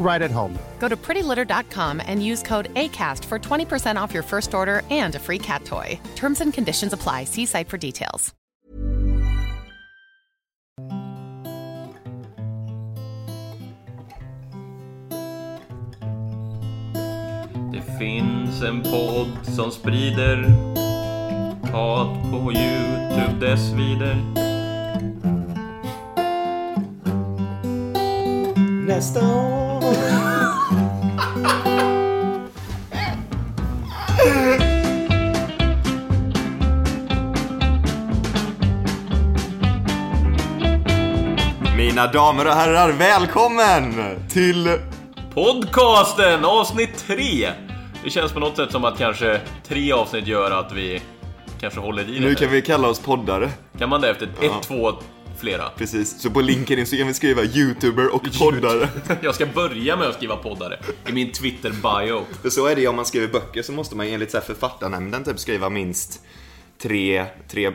right at home. Go to prettylitter.com and use code ACAST for 20% off your first order and a free cat toy. Terms and conditions apply. See site for details. Det finns en podd som sprider hat på Youtube dess vidare. Nästa år. Mina damer och herrar, välkommen till... Podcasten avsnitt 3! Det känns på något sätt som att kanske tre avsnitt gör att vi kanske håller i det. Nu kan vi kalla oss poddare. kan man det efter ett, två, flera? Precis, så på LinkedIn så kan vi skriva youtuber och poddare. Jag ska börja med att skriva poddare i min Twitter-bio. För så är det om man skriver böcker så måste man enligt så här författarnämnden typ skriva minst tre, tre,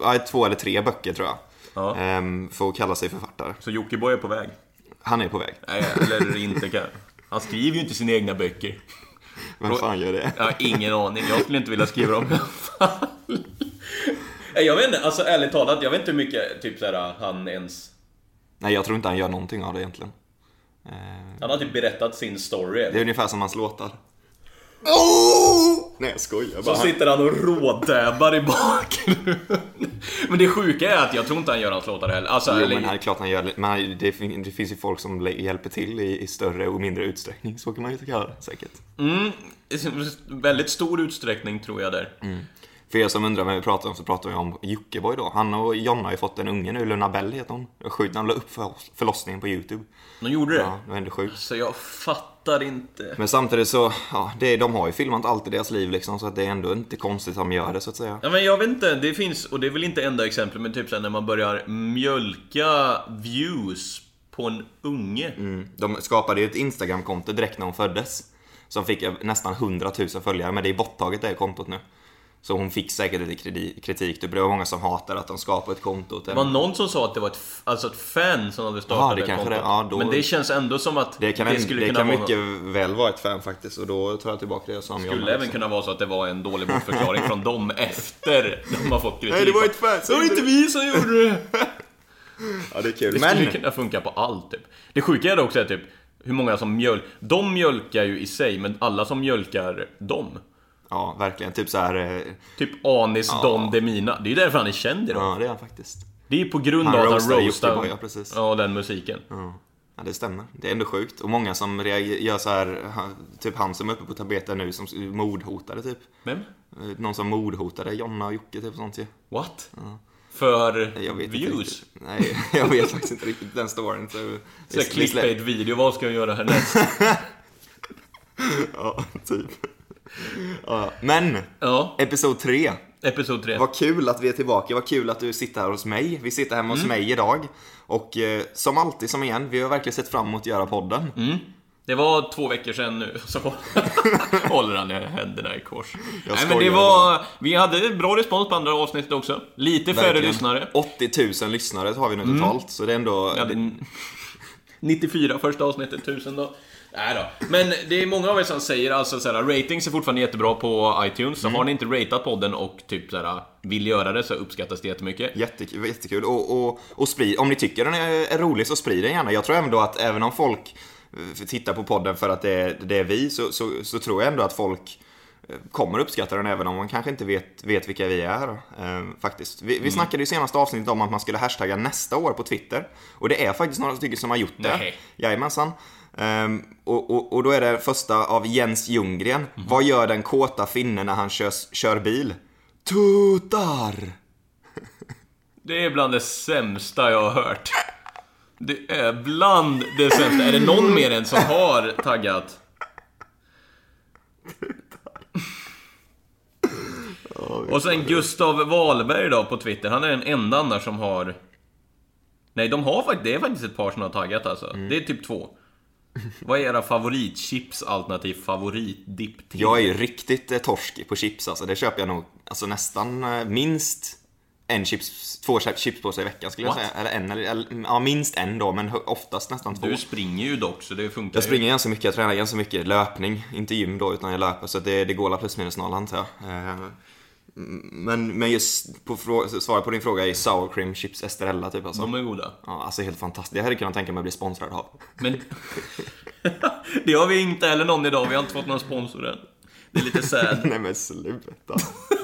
ja, två eller tre böcker tror jag. Ja. Ehm, för att kalla sig författare. Så Jockiboi är på väg? Han är på väg. Nej, eller inte kan. Han skriver ju inte sina egna böcker. Vem fan gör det? Jag har ingen aning. Jag skulle inte vilja skriva dem i alla fall. Jag vet inte, alltså ärligt talat, jag vet inte hur mycket typ såhär, han ens... Nej, jag tror inte han gör någonting av det egentligen. Han har typ berättat sin story. Det är ungefär som hans låtar. Oh! Nej, jag skojar Så bara. sitter han och rådäbar i bakgrunden. Men det sjuka är att jag tror inte han gör hans låtar heller. Alltså, Jo, eller, men det är klart han gör. Men det, det finns ju folk som hjälper till i, i större och mindre utsträckning. Så kan man ju det säkert. i väldigt stor utsträckning tror jag där. För er som undrar vad vi pratar om så pratar vi om Jockiboi då. Han och Jonna har ju fått en unge nu, Luna Bell heter hon. Skjut, han la upp för förlossningen på YouTube. De gjorde det. Ja, det var ändå sjukt. Så jag fattar inte. Men samtidigt så, ja, det, de har ju filmat allt i deras liv liksom, så att det är ändå inte konstigt att de gör det så att säga. Ja men jag vet inte, det finns, och det är väl inte enda exemplet, men typ såhär när man börjar mjölka views på en unge. De skapade ju ett Instagram-konto direkt när hon föddes. Som fick nästan 100 000 följare, men det är borttaget det kontot nu. Så hon fick säkert lite kritik. Det var många som hatade att de skapade ett konto Det var någon som sa att det var ett, alltså ett fan som hade startat Ja, det det kanske kontot. det- ja, då- Men det känns ändå som att Det kan, det skulle det kunna kan vara mycket väl vara ett fan faktiskt. Och då tar jag tillbaka det jag sa om Jonna skulle även också. kunna vara så att det var en dålig bortförklaring från dem efter de har fått kritik. Nej, det var ett fan Det var inte vi som gjorde det! Ja, det är kul. Det skulle Men, kunna funka på allt typ. Det sjuka är också att typ hur många som mjölk... De mjölkar ju i sig, men alla som mjölkar dem. Ja, verkligen. Typ så här. eh, Typ Anis Don Demina. Det är ju därför han är känd idag. Ja, det är han faktiskt. Det är på grund Han av att han roastar ja, precis. Ja, den musiken. Ja, det stämmer. Det är ändå sjukt. Och många som gör så här, typ han som är uppe på tapeten nu, som mordhotade typ. Vem? Eh, Någon som mordhotade Jonna och Jocke typ sånt ju. What? För vet inte views? Nej, jag vet faktiskt inte riktigt den storyn. Så, Så clickbait-video, vad ska jag göra härnäst? Ja, typ. Ja, men, ja, episod 3. episod 3. Vad kul att vi är tillbaka, vad kul att du sitter här hos mig. Vi sitter hemma Mm. hos mig idag. Och eh, som alltid, som igen, vi har verkligen sett fram emot att göra podden. Mm. Det var två veckor sedan nu, så håller han händerna i kors. Nej men det var... Vi hade bra respons på andra avsnittet också. Lite färre Verkligen. lyssnare. 80 000 lyssnare har vi nu totalt, så det är ändå... Vi hade 94 första avsnittet, 1000 då. Nej då. Men det är många av er som säger alltså såhär, ratings är fortfarande jättebra på iTunes. Så har ni inte ratat podden och typ såhär, vill göra det så uppskattas det jättemycket. Jättekul, jättekul. Och, och, och sprid, om ni tycker den är, är rolig så sprid den gärna. Jag tror ändå att även om folk eh, tittar på podden för att det är, det är vi, så, så, så tror jag ändå att folk eh, kommer uppskatta den även om man kanske inte vet, vet vilka vi är. Eh, faktiskt. Vi, vi snackade i senaste avsnittet om att man skulle hashtagga nästa år på Twitter. Och det är faktiskt några stycken som har gjort det. Nej. Jajamensan. Um, och, och, och då är det första av Jens Ljunggren. Vad gör den kåta finnen när han kör, kör bil? Tutar! Det är bland det sämsta jag har hört. Det är bland det sämsta. Är det någon mer än som har taggat? Och sen Gustav Wahlberg då på Twitter. Han är den enda annars som har... Nej, de har faktiskt... Det är faktiskt ett par som har taggat alltså. Det är typ två. Vad är era favoritchips alternativ favoritdipp till? Jag är ju riktigt eh, torsk på chips alltså. Det köper jag nog alltså, nästan eh, minst en chips, två chipspåsar i veckan skulle jag What? säga. Eller en, eller, ja, minst en då, men oftast nästan två. Du springer ju dock, så det funkar Jag springer ganska mycket, jag tränar ganska mycket löpning. Inte gym då, utan jag löper. Så det, det går alla plus minus noll antar jag. Men, men just på svaret på din fråga är sour cream chips Estrella typ alltså. De är goda. Ja, alltså helt fantastiskt. Det hade jag kunnat tänka mig att bli sponsrad av. Men... det har vi inte heller någon idag, vi har inte fått någon sponsor än. Det är lite sad. Nej men sluta.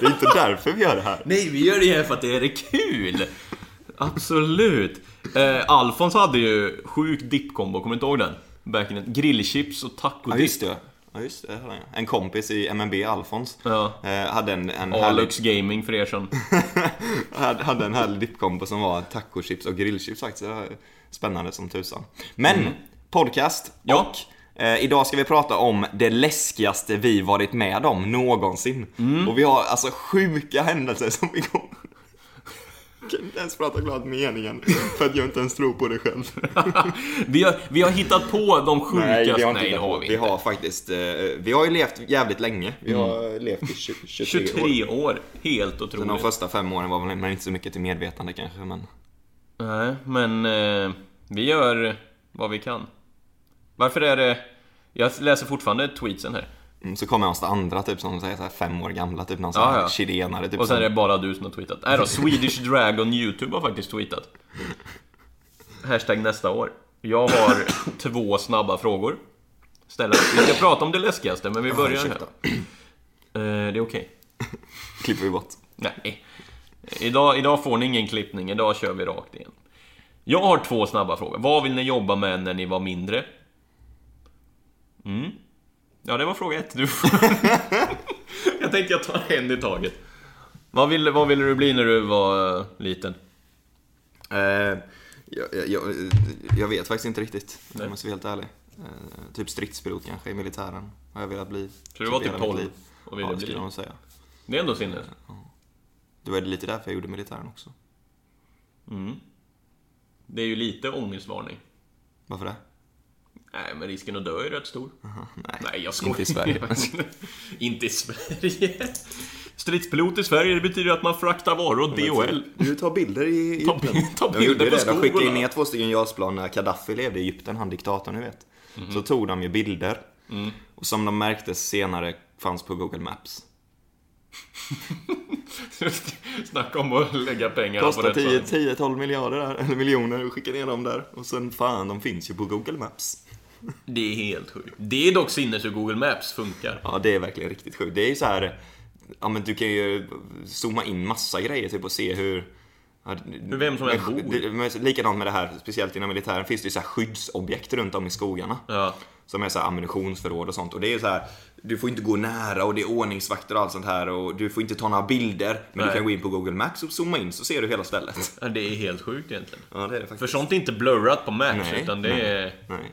Det är inte därför vi gör det här. Nej, vi gör det här för att det är kul! Absolut! Eh, Alfons hade ju sjuk dippkombo, kommer du inte ihåg den? Back in. Grillchips och Ja tacodipp. just det. Ja, just det. hade. En kompis i MNB, Alfons, Ja. eh, hade en, en härlig, Alux Gaming för er som... hade en härlig dippkombo som var tacochips och grillchips faktiskt. Spännande som tusan. Men, podcast. Ja. Och eh, idag ska vi prata om det läskigaste vi varit med om någonsin. Mm. Och vi har alltså sjuka händelser som. Jag kan inte ens prata klart meningen för att jag inte ens tror på det själv. vi, har, vi har hittat på de sjukaste... Nej, vi har inte Nej, det hittat på. har vi Vi inte. har faktiskt, eh, vi har ju levt jävligt länge. Vi har levt i 20, 23, år. 23 år. Helt Så de otroligt. första fem åren var väl inte så mycket till medvetande kanske, men... Nej, men eh, vi gör vad vi kan. Varför är det... Jag läser fortfarande tweetsen här. Mm, Så kommer hans andra typ som säger så här fem år gamla, typ någon sån Ja, chilenare typ Och sen som... är det bara du som har tweetat. Nej då, Swedish Dragon YouTube har faktiskt tweetat. Hashtag nästa år. Jag har två snabba frågor. Ställa. Vi ska prata om det läskigaste, men vi börjar här. Eh, det är okej. klipper vi bort. Nej. Idag, idag får ni ingen klippning, idag kör vi rakt igen. Jag har två snabba frågor. Vad vill ni jobba med när ni var mindre? Mm. Ja, det var fråga ett. Du får... jag tänkte jag tar en i taget. Vad ville, vad ville du bli när du var eh, liten? Eh, jag, jag, jag, vet faktiskt inte riktigt, om jag måste vara helt ärlig. Eh, typ stridspilot kanske i militären har jag velat bli. Så du var typ hela mitt 12 liv. och ville ja, det bli? nog säga. Det är ändå sinnes. Det var lite därför jag gjorde militären också. Det är ju lite ångestvarning. Varför det? Nej, men risken att dö är rätt stor. Nej, Nej, jag skojar. inte i Sverige. inte i Sverige. Stridspilot i Sverige, det betyder att man fraktar varor åt DHL. Du tar bilder i Ta Egypten. ta gjorde bilder på det. De skickade ju ner två stycken JAS-plan när Gaddafi levde i Egypten, han diktatorn ni vet. Mhm. Så tog de ju bilder. Mm. Och som de märkte senare fanns på Google Maps. Snacka om att lägga pengar på rätt 10, sak. 10-12 miljarder där, eller miljoner och skicka ner dem där. Och sen fan, de finns ju på Google Maps. Det är helt sjukt. Det är dock sinnes hur Google Maps funkar. Ja, det är verkligen riktigt sjukt. Det är ju så här, ja men du kan ju zooma in massa grejer typ och se hur... Ja, vem som helst bor. Likadant med det här, speciellt inom militären, finns det ju så här skyddsobjekt runt om i skogarna. Ja. Som är så här ammunitionsförråd och sånt. Och det är så här, du får inte gå nära och det är ordningsvakter och allt sånt här och du får inte ta några bilder. Men Nej. du kan gå in på Google Maps och zooma in så ser du hela stället. Ja, Det är helt sjukt egentligen. Ja, det är det faktiskt. För sånt är inte blurrat på Maps, Nej, utan det är... Nej.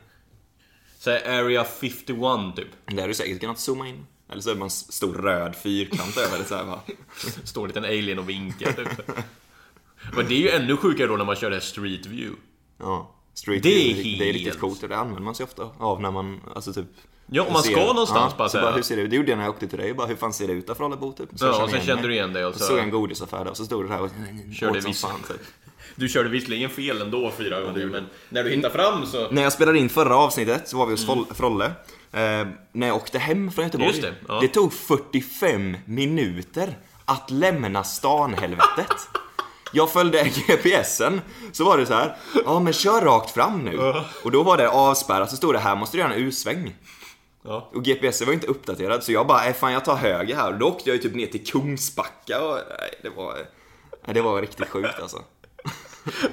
Här, Area 51 typ. Där har du säkert kunnat zooma in. Eller så är det bara en stor röd fyrkant över det så här, va? Står en liten alien och vinkar typ. Men det är ju ännu sjukare då när man kör det här Street View. Ja. Street Det är view, det är riktigt helt- coolt och det använder man sig ofta av när man, alltså typ Ja, om man ser- ska någonstans bara så bara, hur ser det ut? Det gjorde jag när jag åkte till dig, bara hur fan ser det ut där för alla bo typ? Så Ja, och sen kände du igen dig och så- så såg jag en godisaffär där och så stod det där och Körde åt som fan typ. Du körde visserligen fel ändå fyra gånger, men när du hittar fram så... När jag spelade in förra avsnittet så var vi hos Froll- Frolle. Eh, när jag åkte hem från Göteborg. Mm. Just det, ja. tog 45 minuter att lämna stan helvetet. Jag följde GPSen, så var det så här. ja men kör rakt fram nu. Och då var det avspärrat, så stod det här måste du göra en U-sväng. Ja. Och GPS var ju inte uppdaterad så jag bara, äh, fan jag tar höger här. Och då åkte jag ju typ ner till Kungsbacka och nej, det var, nej, det var riktigt sjukt alltså.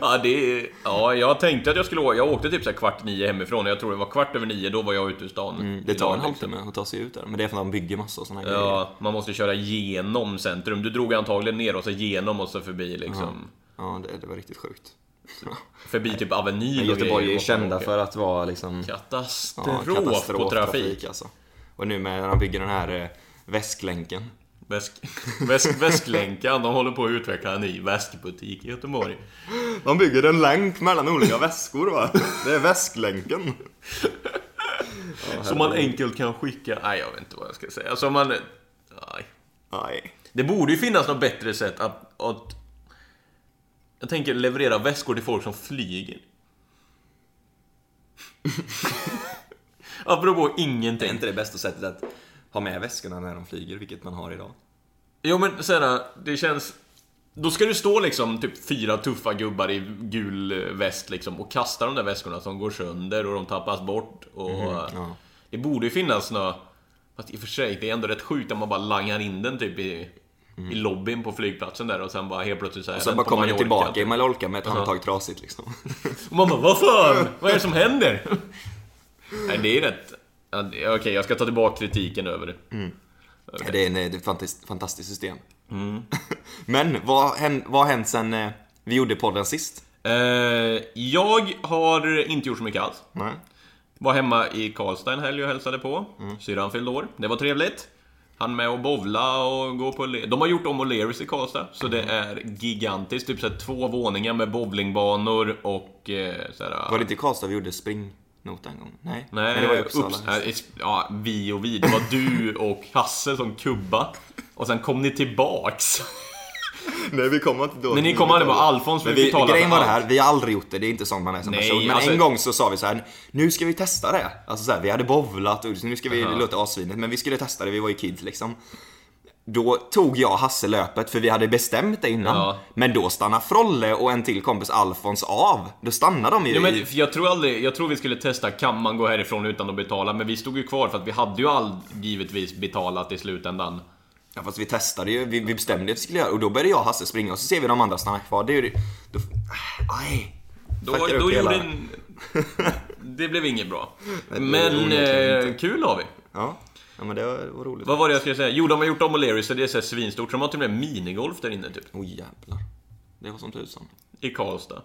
Ja, det ja, jag tänkte att jag skulle åka. Jag åkte typ så kvart nio hemifrån. Jag tror det var kvart över nio, då var jag ute ur stan. Mm, Det tar en liksom. halvtimme att ta sig ut där. Men det är för att de bygger massa och såna här grejer. Ja, man måste köra genom centrum. Du drog antagligen ner och så genom och så förbi liksom. Ja, det, det var riktigt sjukt. Förbi typ Avenyn och Göteborg är ju kända för att vara liksom... Katastrof, på trafik. alltså. Och nu med när de bygger den här eh, väsklänken. Väsk, väsk, väsklänkan, de håller på att utveckla en ny väskbutik i Göteborg. De bygger en länk mellan olika väskor va? Det är väsklänken. Som man enkelt kan skicka... Nej, jag vet inte vad jag ska säga. Alltså man... Nej. Nej. Det borde ju finnas något bättre sätt att, att... Jag tänker leverera väskor till folk som flyger. Apropå Det är ingenting. inte det bästa sättet att ha med väskorna när de flyger, vilket man har idag. Jo men såhär, det känns... Då ska det stå liksom typ fyra tuffa gubbar i gul eh, väst liksom och kasta de där väskorna som går sönder och de tappas bort och... ja. Det borde ju finnas nå Fast i och för sig, det är ändå rätt sjukt om man bara langar in den typ i, i lobbyn på flygplatsen där och sen bara helt plötsligt så är Och sen den bara kommer Mallorca, tillbaka i Mallorca med ett handtag trasigt liksom. Och man bara, vad fan? Vad är det som händer? Nej, det är rätt... ja, Okej, jag ska ta tillbaka kritiken över det. Det är en, det är ett fantastiskt, fantastiskt system. Mm. Men vad, har hänt- sen eh, vi gjorde podden sist? Eh, jag har inte gjort så mycket alls. Nej. Var hemma i Karlstad en helg och hälsade på. Syrran fyllde år. Det var trevligt. Han med och bovla och gå på... De har gjort om O'Learys i Karlstad. Så det är gigantiskt. Typ så två våningar med bowlingbanor och eh, så här, Var det inte i Karlstad vi gjorde springnota en gång? Nej, Nej, det var i Uppsala. Upps- nej, ja, vi och vi. Det var du och Hasse som kubba. Och sen kom ni tillbaks. Nej, vi kommer inte då. När ni kom aldrig bara Alfons Men vi, betala grejen var det här, vi har aldrig gjort det, det är inte sånt man är som Nej, person. Men alltså- en gång så sa vi så här: nu ska vi testa det. Alltså så här, vi hade bovlat och nu ska vi, det låter asvinigt, men vi skulle testa det, vi var ju kids liksom. Då tog jag Hasse löpet, för vi hade bestämt det innan. Ja. Men då stannade Frolle och en till kompis Alfons av. Då stannade de ju Ja, men, jag tror aldrig, jag tror vi skulle testa, kan man gå härifrån utan att betala? Men vi stod ju kvar för att vi hade ju all, givetvis betalat i slutändan. Ja fast vi testade ju, vi, vi bestämde att vi skulle göra och då började jag och Hasse springa och så ser vi de andra stanna kvar. Det är ju... Då, aj! Då, då hela- gjorde en... Det blev inget bra. Men onekligen eh, kul har vi. Ja. Ja, men det var, roligt. Vad var det jag skulle säga? Jo, de har gjort om O'Learys så det är så här svinstort. Så de har till och med minigolf där inne typ. Oj jävlar. Det var som tusan. I Karlstad.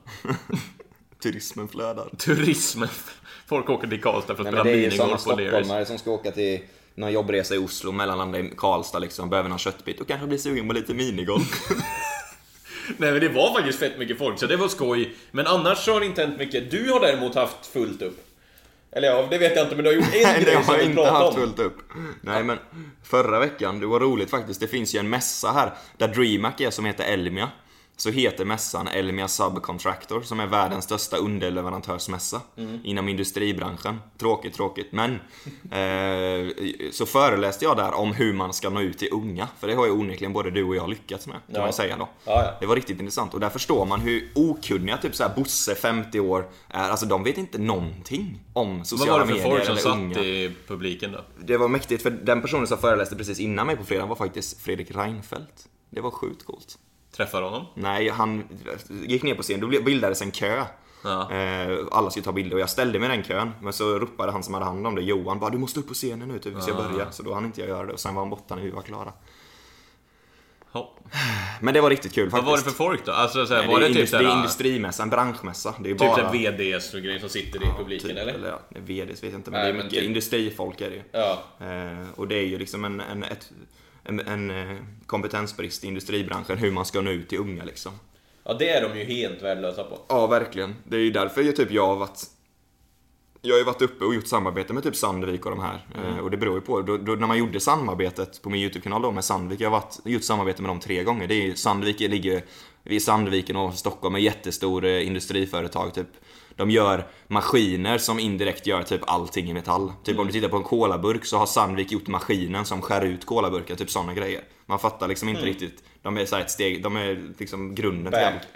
Turismen flödar. Turismen. Folk åker till Karlstad för att Nej, spela men det är ju sådana minigolf på O'Learys. stockholmare som ska åka till någon jobbresa i Oslo, mellanlanda i Karlstad liksom, behöver någon köttbit och kanske blir sugen på lite minigolf. Nej men det var faktiskt fett mycket folk, så det var skoj. Men annars så har det inte hänt mycket. Du har däremot haft fullt upp. Eller ja, det vet jag inte, men du har gjort en Nej, grej som vi inte haft om. fullt upp. Nej, men förra veckan, det var roligt faktiskt. Det finns ju en mässa här, där DreamHack är som heter Elmia. Så heter mässan Elmia Subcontractor, som är världens största underleverantörsmässa inom industribranschen. Tråkigt, tråkigt. Men, eh, så föreläste jag där om hur man ska nå ut till unga. För det har ju onekligen både du och jag lyckats med, kan Ja. man säga då. Ja, ja. Det var riktigt intressant och där förstår man hur okunniga typ såhär Bosse, 50 år, är. Alltså de vet inte någonting om Vad sociala var det för medier folk som eller satt unga. i publiken då? Det var mäktigt, för den personen som föreläste precis innan mig på fredag var faktiskt Fredrik Reinfeldt. Det var sjukt coolt. Träffar honom? Nej, han gick ner på scen, då bildades en kö. Ja. Eh, Alla skulle ta bilder och jag ställde mig i den kön. Men så ropade han som hade hand om det, Johan, bara du måste upp på scenen nu typ, vi ska börja. Så då hann inte jag göra det och sen var han borta när vi var klara. Ja. Men det var riktigt kul Vad faktiskt. var det för folk då? Alltså såhär, Nej, var det, det, är typ industri, såhär... industrimässa, en branschmässa. Det är Typ bara... VDs och grejer som sitter i publiken typ, eller? eller ja, VDs vet jag inte, men Nej, det är men mycket typ- industrifolk är det ju. Ja. Eh, och det är ju liksom en, en, ett, en, en eh, kompetensbrist i industribranschen, hur man ska nå ut till unga liksom. Ja, det är de ju helt värdelösa på. Ja, verkligen. Det är ju därför jag, typ, jag har varit... Jag har ju varit uppe och gjort samarbete med typ Sandvik och de här. Eh, och det beror ju på, då, då, när man gjorde samarbetet på min YouTube-kanal då med Sandvik, jag har varit, gjort samarbete med dem tre gånger. Det är ju, Sandvik ligger vid Sandviken och Stockholm, är jättestor eh, industriföretag typ. De gör maskiner som indirekt gör typ allting i metall. Typ om du tittar på en kolaburk så har Sandvik gjort maskinen som skär ut kolaburkar, typ sådana grejer. Man fattar liksom inte riktigt. De är så ett steg, de är liksom grunden till allt.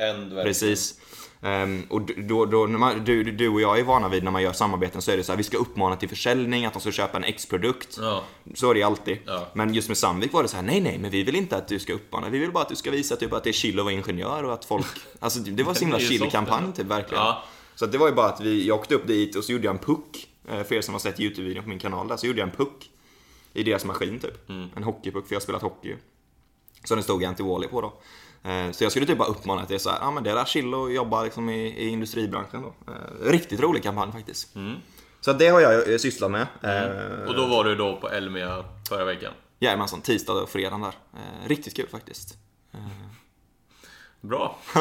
Precis. Ehm, och då, då, man, du, du och jag är vana vid när man gör samarbeten så är det så här, vi ska uppmana till försäljning, att de ska köpa en X-produkt. Ja. Så är det alltid. Ja. Men just med Sandvik var det så här, nej nej, men vi vill inte att du ska uppmana, vi vill bara att du ska visa typ att det är chill att vara ingenjör och att folk, alltså det var så himla Det är chill soft, kampanj eller? typ verkligen. Ja. Så det var ju bara att vi, jag åkte upp dit och så gjorde jag en puck, eh, för er som har sett YouTube-videon på min kanal där, så gjorde jag en puck i deras maskin typ. Mm. En hockeypuck, för jag har spelat hockey. Så det stod Anti-Wally på då. Eh, Så jag skulle typ bara uppmana är så här, ja men det är chill att jobba liksom i, i industribranschen då. Eh, Riktigt rolig kampanj faktiskt. Så att det har jag eh, sysslat med. Eh, Och då var du då på Elmia förra veckan. Jajamensan, tisdag och fredag där. Eh, Riktigt kul faktiskt. Bra.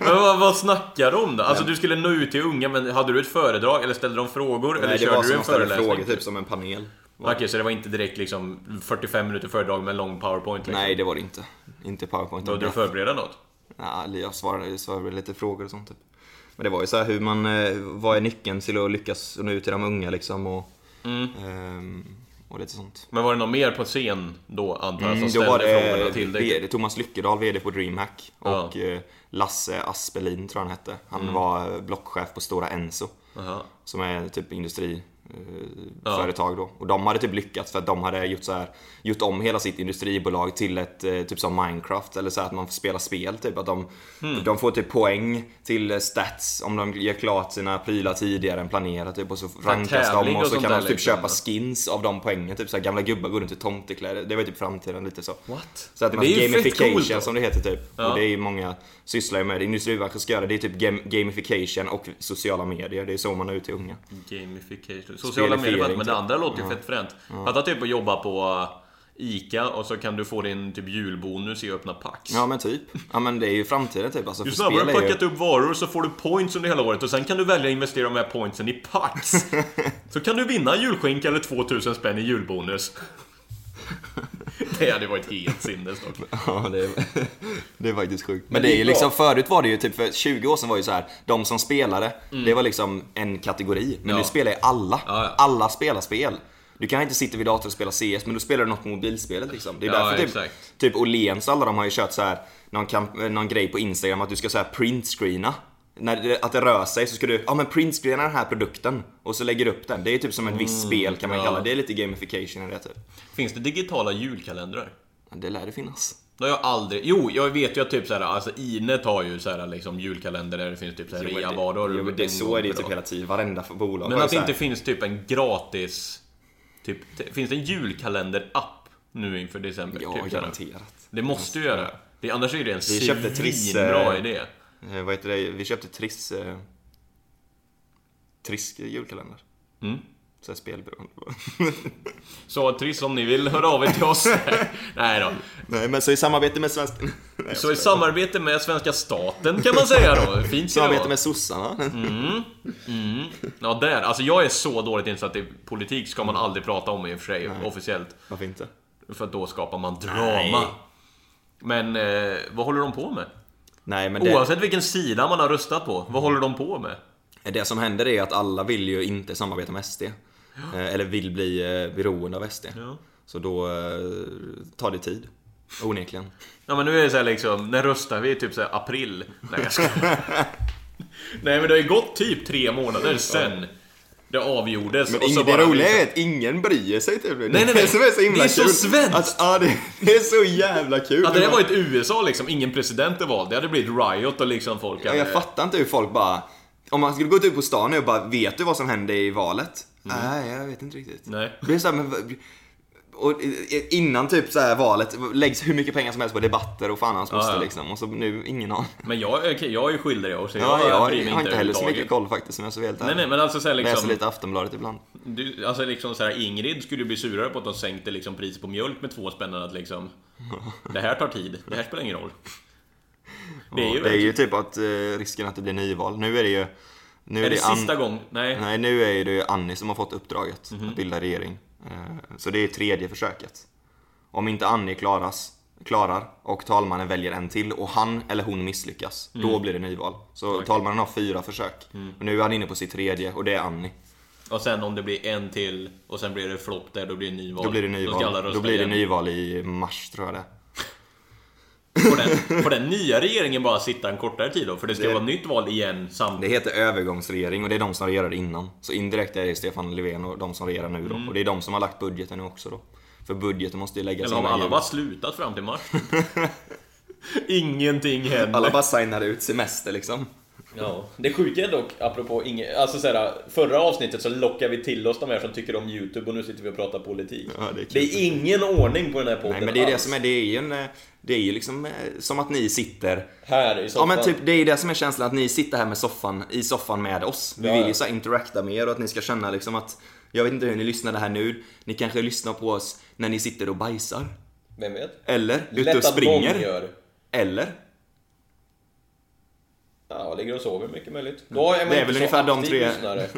men vad, vad snackar du om då? Alltså du skulle nå ut till unga, men hade du ett föredrag eller ställde de frågor? eller Nej, det körde var du en föreläsning? frågor, typ som en panel. Okej, så det var inte direkt liksom 45 minuter föredrag med en lång powerpoint? Liksom. Nej, det var det inte. Inte powerpoint. Behövde du förbereda något? Ja, jag svarade, jag svarade lite frågor och sånt typ. Men det var ju så här hur man, eh, vad är nyckeln till att lyckas nå ut till de unga liksom och, Mm. ehm, och lite sånt. Men var det någon mer på scen då antar jag som Mm, ställde var frågorna det till dig? VD, Thomas Lyckedal, VD på DreamHack Ja. och eh, Lasse Aspelin tror jag han hette. Han Mm. var blockchef på Stora Enso. Aha. Som är typ industri Ja. eh, företag då. Och de hade typ lyckats för att de hade gjort så här, gjort om hela sitt industribolag till ett eh, typ som Minecraft eller så att man får spela spel typ. Att de, Hmm. de får typ poäng till stats om de gör klart sina prylar tidigare än planerat typ. Och så rankas de och och så sånt kan där typ liksom, köpa skins av de poängen. Typ så här, gamla gubbar går runt i tomtekläder. Det var typ framtiden lite så. What? Så att det, Det är gamification coolt som det heter typ. Ja. Och det är ju många sysslar ju med det. Industribranschen ska göra det. Det är typ gam- gamification och sociala medier. Det är så man når ut till unga. Gamification. Sociala medier, men det typ. andra låter ju fett fränt. Fatta typ att jobba på ICA och så kan du få din typ julbonus i att öppna packs. Ja men typ. Ja men det är ju framtiden typ. Alltså, för snabbare du är ju- packat upp varor så får du points under hela året och sen kan du välja att investera de här pointsen i packs. så kan du vinna julskinka eller 2000 spänn i julbonus. Det hade varit helt sinnes dock. Ja, det är, det är faktiskt sjukt. Men det är ju liksom, förut var det ju typ, för 20 år sedan var ju så här, de som spelade, det var liksom en kategori. Men Ja. nu spelar ju alla. Ja, ja. Alla spelar spel. Du kan inte sitta vid datorn och spela CS, men då spelar du något på mobilspelet liksom. Det är Ja, därför typ, exakt. typ Åhléns alla de har ju kört så här någon, kamp, någon grej på Instagram att du ska så här printscreena. När det, att det rör sig så ska du, ja men printscreena den här produkten och så lägger du upp den. Det är typ som ett visst spel kan man Mm, ja. kalla det. Det är lite gamification i det typ. Finns det digitala julkalendrar? Det lär det finnas. Det har jag aldrig... Jo, jag vet ju att typ såhär, alltså Inet har ju såhär liksom julkalender där det finns typ såhär det- reavaror. Jo, det, en så är det ju typ hela tiden. Varenda bolag Men att det inte finns typ en gratis... Typ, finns det en julkalender-app nu inför december? Ja, typ, garanterat. Det måste ju göra. Det, annars är det en svinbra idé. Eh, vad heter det? Vi köpte Triss... Eh, Triss julkalender. Mm. Så spelberoende. Så Triss, om ni vill höra av er till oss. Nej då. Nej, men så i samarbete med svenska... Nej, Så i samarbete med svenska staten kan man säga då. Fint Samarbete med sossarna. Ja, där. Alltså jag är så dåligt insatt i politik ska man aldrig prata om i och för sig, officiellt. Varför inte? För då skapar man drama. Nej. Men eh, vad håller de på med? Nej, men det, Oavsett vilken sida man har röstat på, vad håller de på med? det som händer är att alla vill ju inte samarbeta med SD. Eh, Eller vill bli eh, beroende av SD. Ja. Så då eh, tar det tid. Onekligen. Ja men nu är det så här liksom, när röstar vi? Typ så här april? Nej jag skojar. Nej men det har ju gått typ tre månader sen det avgjordes. Men och så det bara roliga liksom- är att ingen bryr sig typ. Nej, nej, Det nej. som är så himla Det är så kul. svenskt. Att, ja, det, det är så jävla kul. Hade det varit USA liksom, ingen president är vald, det hade blivit riot och liksom folk Ja, hade... jag fattar inte hur folk bara... Om man skulle gå ut på stan nu och bara, vet du vad som hände i valet? Nej, jag vet inte riktigt. Mm. Nej. Det blir så här, men, och i- innan typ så här valet läggs hur mycket pengar som helst på debatter och fan hans moster ja. liksom. Och så nu, ingen aning. Men jag, okej, jag är ju skyldig det också. Ja, jag, mig har inte heller så mycket koll faktiskt om jag ska vara helt Nej, nej, men alltså så här, liksom... Läser lite Aftonbladet ibland. Du, alltså liksom så här, Ingrid skulle ju bli surare på att de sänkte liksom priset på mjölk med två spänn än att liksom... Det här tar tid, det här spelar ingen roll. Det är ju det är ju typ att eh, risken att det blir nyval. Nu är det ju... Nu Är det Ann- sista gång? Nej. Nej, nu är det ju Annie som har fått uppdraget Mhm. att bilda regering. Eh, Så det är tredje försöket. Om inte Annie klaras, klarar och talmannen väljer en till och han eller hon misslyckas, Mm. då blir det nyval. Så talmannen har fyra försök. Och nu är han inne på sitt tredje och det är Annie. Och sen om det blir en till och sen blir det flopp där, då blir det nyval. Då blir det Då nyval. rösta Då blir det igen. nyval i mars tror jag det är. Får den, får den nya regeringen bara sitta en kortare tid då? För det ska Det- vara nytt val igen Det samtidigt. heter övergångsregering och det är de som regerade innan. Så indirekt är det Stefan Löfven och de som regerar nu då. Och det är de som har lagt budgeten nu också då. För budgeten måste ju läggas Eller har alla bara slutat fram till mars? Ingenting händer. Alla bara signade ut semester liksom. Ja, det sjuka är dock, apropå inget, alltså såhär, förra avsnittet så lockar vi till oss de här som tycker om YouTube och nu sitter vi och pratar politik. Ja, det är det är ingen ordning på den här podden Nej men det är det alls. som är, det är ju en, eh, det är ju liksom eh, som att ni sitter Här i Ja soffan. men typ, det är ju det som är känslan att ni sitter här med soffan, i soffan med oss. Vi Ja, vill ja. ju så här interacta med er och att ni ska känna liksom att Jag vet inte hur ni lyssnar det här nu, ni kanske lyssnar på oss när ni sitter och bajsar. Vem vet? Eller ute Lätt och att någon springer. gör. Eller? Ja, ligger och sover mycket möjligt. Då är man Det är väl ungefär de tre- lyssnare.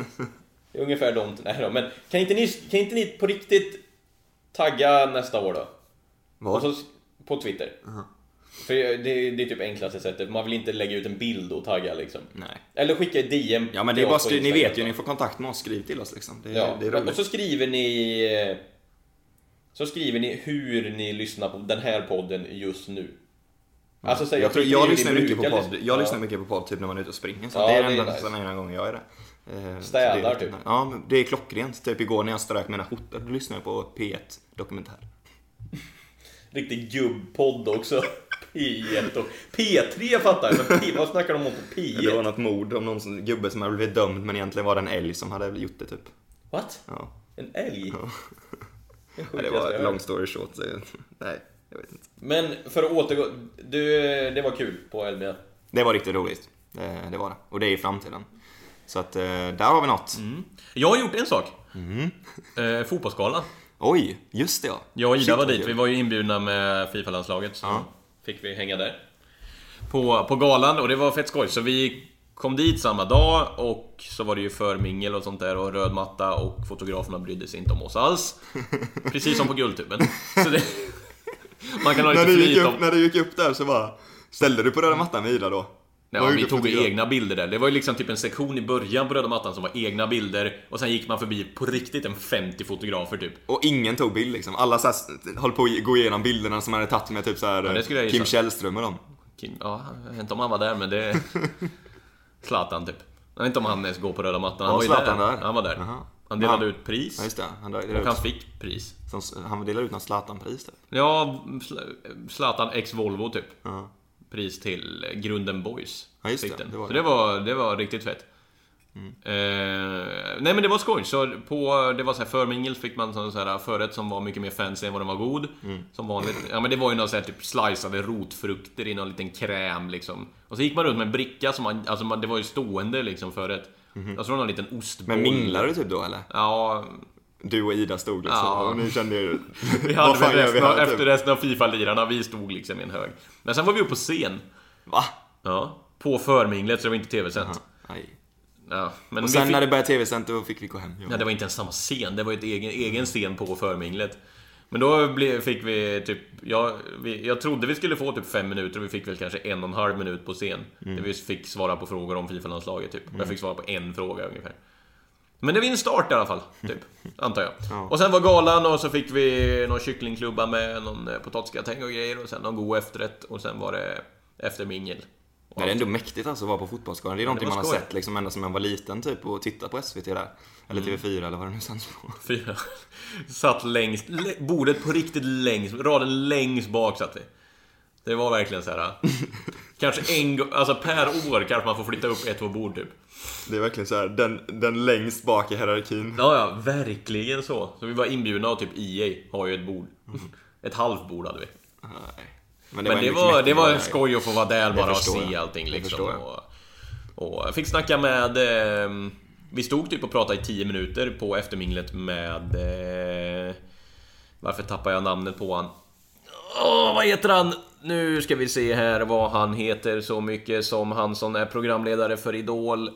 Det är ungefär de... Nej då, men kan inte, ni, kan inte ni på riktigt tagga nästa år då? Vad? Och så, på Twitter. För det, det är typ enklaste sättet, man vill inte lägga ut en bild och tagga liksom. Nej. Eller skicka ett DM Ja men det är bara skri- ni vet ju, ni får kontakt med oss, skriv till oss liksom. Det, Ja, det är och roligt. så skriver ni... eh, Så skriver ni hur ni lyssnar på den här podden just nu. Alltså, så här, jag, tror, jag lyssnar mycket på podd. Jag Ja. lyssnar mycket på podd typ när man är ute och springer. Så Ja, det är det den är enda gången jag är det. Eh, Städar, det är- typ. Ja, men det är klockrent. Typ igår när jag strök mina skjortor, då lyssnade jag på P1 Dokumentär. Riktig gubbpodd också. P1 och P3 fattar jag, men P, vad snackar de om på Det var P1? något mord om någon som, gubbe som hade blivit dömd men egentligen var det en älg som hade gjort det typ. What? Ja. En älg? Det Ja, det jag var long story short. Så, nej, jag vet inte. Men för att återgå, du, det var kul på LBA. Det var riktigt roligt. Det, det var det. Och det är i framtiden. Så att eh, där har vi något. Jag har gjort en sak. Mm. Eh, fotbollsgalan. Oj, just det ja. Jag och Ida Shit, var dit, vi var ju inbjudna med Fifa-landslaget så Ja. fick vi hänga där. På, på galan och det var fett skoj. Så vi kom dit samma dag och så var det ju förmingel och sånt där och röd matta och fotograferna brydde sig inte om oss alls. Precis som på Guldtuben. Så det, man kan ha när, lite du gick upp, om... när du gick upp där så bara Ställde du på röda mattan med Ida då? Ja, vi tog egna bilder där. Det var ju liksom typ en sektion i början på röda mattan som var egna bilder och sen gick man förbi på riktigt en 50 fotografer typ. Och ingen tog bild liksom. Alla så här, höll på att gå igenom bilderna som man hade tagit med typ så här, skulle jag Kim. Källström och dem. Kim, ja, jag vet inte om han var där men det... Zlatan typ. Jag vet inte om han ens går på röda mattan. Han Var ju Zlatan där? Han var där. Jaha. Han delade Ja. ut pris. Ja just det, han, och han fick pris. Som, han delade ut något Zlatan-pris typ. Ja, Zl- Zlatan ex Volvo typ. Ja. Pris till Grunden Boys. Ja, just det. Det var så det. var, det var riktigt fett. Eh, nej men det var skoj. Så på, det var så här förmingel fick man sån så här förrätt som var mycket mer fancy än vad den var god. Mm. Som vanligt. Ja men det var ju någon så här typ sliceade rotfrukter i någon liten kräm liksom. Och så gick man runt med en bricka som man, alltså man, det var ju stående liksom förrätt. Och så var det någon liten ostboll. Men minglade du typ då eller? Ja, Du och Ida stod liksom Ja. och ni kände ju... vi hade väl vi resten av, här efter typ? resten av Fifa-lirarna, vi stod liksom i en hög. Men sen var vi uppe på scen. Va? Ja, på förminglet så det var inte tv-sänt. Ja, men Och vi sen fick, när det började tv-sänt då fick vi gå hem. ja, det var inte ens samma scen, det var ju ett egen, egen scen på förminglet. Men då fick vi typ, jag, vi, jag trodde vi skulle få typ fem minuter och vi fick väl kanske en och en halv minut på scen. Mm. Där vi fick svara på frågor om Fifa-landslaget typ. Jag fick svara på en fråga ungefär. Men det var en start i alla fall, typ. Antar jag. Och sen var galan och så fick vi någon kycklingklubba med någon eh, potatisgratäng och grejer och sen någon god efterrätt och sen var det eftermingel. Men det är ändå mäktigt alltså att vara på fotbollsskalan. Det är någonting var man har sett liksom ända sedan man var liten typ och tittat på SVT där. Eller Mm. TV4 eller vad det nu sänds på. Fyra. Satt längst, lä- bordet på riktigt längst, raden längst bak satt vi. Det var verkligen så här. Kanske en gång, alltså per år kanske man får flytta upp ett, två bord typ. Det är verkligen så här, den, den längst bak i hierarkin. Ja, ja, verkligen så. Så vi var inbjudna och typ EA har ju ett bord. Ett halvt bord hade vi. Nej. Men det var, knäckt det var vara där. skoj att få vara där bara och se allting Det liksom. Och, och jag fick snacka med... Eh, vi stod typ och pratade i 10 minuter på efterminglet med... Eh, varför tappar jag namnet på han? Åh, vad heter han? Nu ska vi se här vad han heter så mycket som han som är programledare för Idol.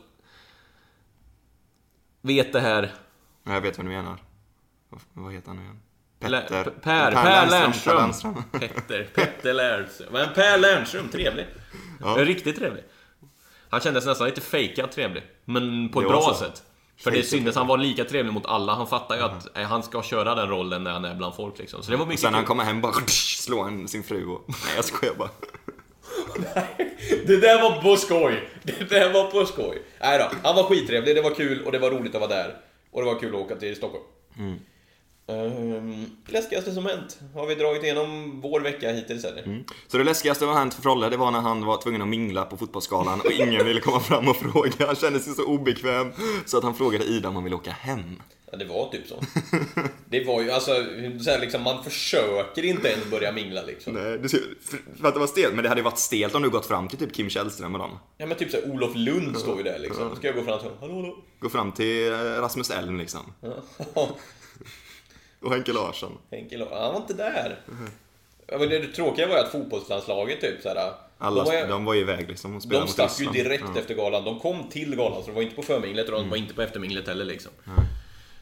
Vet det här. Ja, jag vet vad du menar. Vad, vad heter han nu igen? Petter. P- Per, Per Lernström. Per Lernström. Petter, Petter Lernström. Men Per Lernström, trevlig. Ja. Riktigt trevlig. Han kändes nästan lite fejkat trevlig. Men på ett bra så. sätt. För det syntes, han var lika trevlig mot alla. Han fattar ju att eh, han ska köra den rollen när han är bland folk liksom. Så det var Och mycket sen när han kommer hem bara slår han sin fru och... Nej jag skojar bara. Det där var på skoj! Det där var på skoj. Nej då, han var skittrevlig, det var kul och det var roligt att vara där. Och det var kul att åka till Stockholm. Mm. Um, läskigaste som hänt? Har vi dragit igenom vår vecka hittills eller? Så det läskigaste som har hänt för Frolle, det var när han var tvungen att mingla på fotbollsskalan och ingen ville komma fram och fråga. Han kände sig så obekväm så att han frågade Ida om han ville åka hem. Ja, det var typ så. Det var ju alltså, så här, liksom, man försöker inte ens börja mingla liksom. Nej, det, för, för att det var stelt, men det hade ju varit stelt om du gått fram till typ Kim Källström och dem. Ja men typ såhär, Olof Lund står ju där liksom. Ska jag gå fram till honom? Hallå, hallå? Gå fram till eh, Rasmus Elm liksom. Ja. Och Henke Larsson. Henke Larsson, han var inte där. Men det tråkiga var ju att fotbollslandslaget typ såhär... Alla, de var ju, de var ju iväg liksom och spelade de mot stack ju direkt Ja. efter galan. De kom till galan, så de var inte på förminglet och de Mm. var inte på efterminglet heller liksom.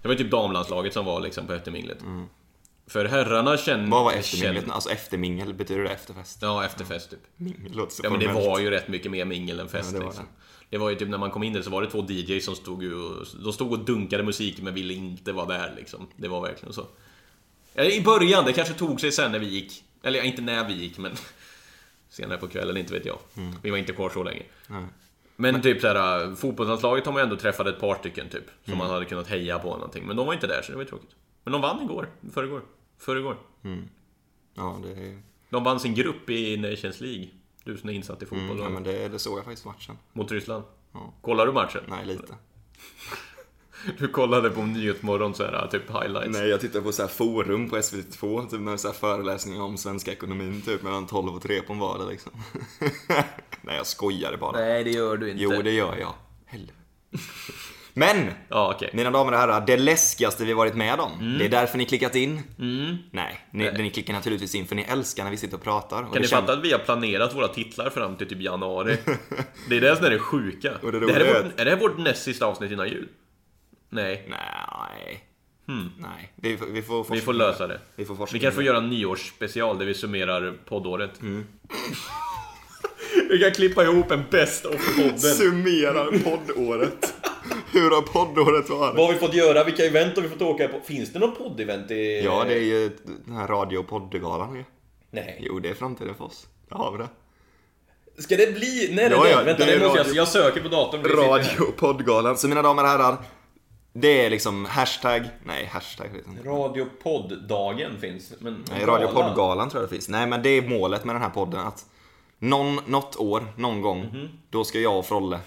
Det var ju typ damlandslaget som var liksom på efterminglet. För herrarna känner... Mm. Vad var efterminglet? känner- Alltså eftermingel, betyder det efterfest? Ja, efterfest typ. Mingel låter så Ja men det var ju rätt mycket mer mingel än fest Ja, liksom. Det var ju typ när man kom in där så var det två DJs som stod ju och, de stod och dunkade musik men ville inte vara där liksom. Det var verkligen så. I början, det kanske tog sig sen när vi gick. Eller inte när vi gick men senare på kvällen, inte vet jag. Mm. Vi var inte kvar så länge. Men typ såhär, fotbollslandslaget har man ändå träffat ett par stycken typ. Som Mm. man hade kunnat heja på någonting. Men de var inte där så det var ju tråkigt. Men de vann igår, förrgår. Förrgår. Ja, det, är- De vann sin grupp i Nations League. Du som är insatt i fotboll. mm, ja, och- men det, det såg jag faktiskt matchen. mot Ryssland? Kollar du matchen? Nej, lite. Du kollade på Nyhetsmorgon så här, typ highlights? Nej, jag tittade på så här forum på SVT2, typ med så här föreläsningar om svenska ekonomin, typ mellan 12 och 3 på en vardag liksom. Nej, jag skojade bara. Nej, det gör du inte. Jo, det gör jag. Helvete. Men! Ja, okej. Mina damer och herrar, det läskigaste vi varit med om. Det är därför ni klickat in. Nej, ni, ni klickar naturligtvis in för ni älskar när vi sitter och pratar. Och Kan ni fatta att vi har planerat våra titlar fram till typ januari? Det är det som är det sjuka. Och det det här är, vårt, är det här vårt näst sista avsnitt innan jul? Nej, Nej. Nej, vi, får- vi får Hmm. vi får lösa det. Vi får Vi kanske får göra en nyårsspecial där vi summerar poddåret. Mm. vi kan klippa ihop en best of podden. Summera poddåret. Hur har poddåret varit? Vad har vi fått göra? Vilka event har vi fått åka på? Finns det något poddevent i... Ja, det är ju den här radio och poddgalan ju. Nej. Jo, det är framtiden för oss. Det har vi det. Ska det bli... Nej, Ja, nej. ja, Vänta, det det måste jag... radio- Jag söker på datorn. Radio och poddgalan. Så mina damer och herrar, det är liksom hashtag, nej hashtag. Radiopodddagen finns, men... Nej, Radio och galan. poddgalan tror jag det finns. Nej, men det är målet med den här podden att någon, något år, någon gång, Mhm. då ska jag och Frolle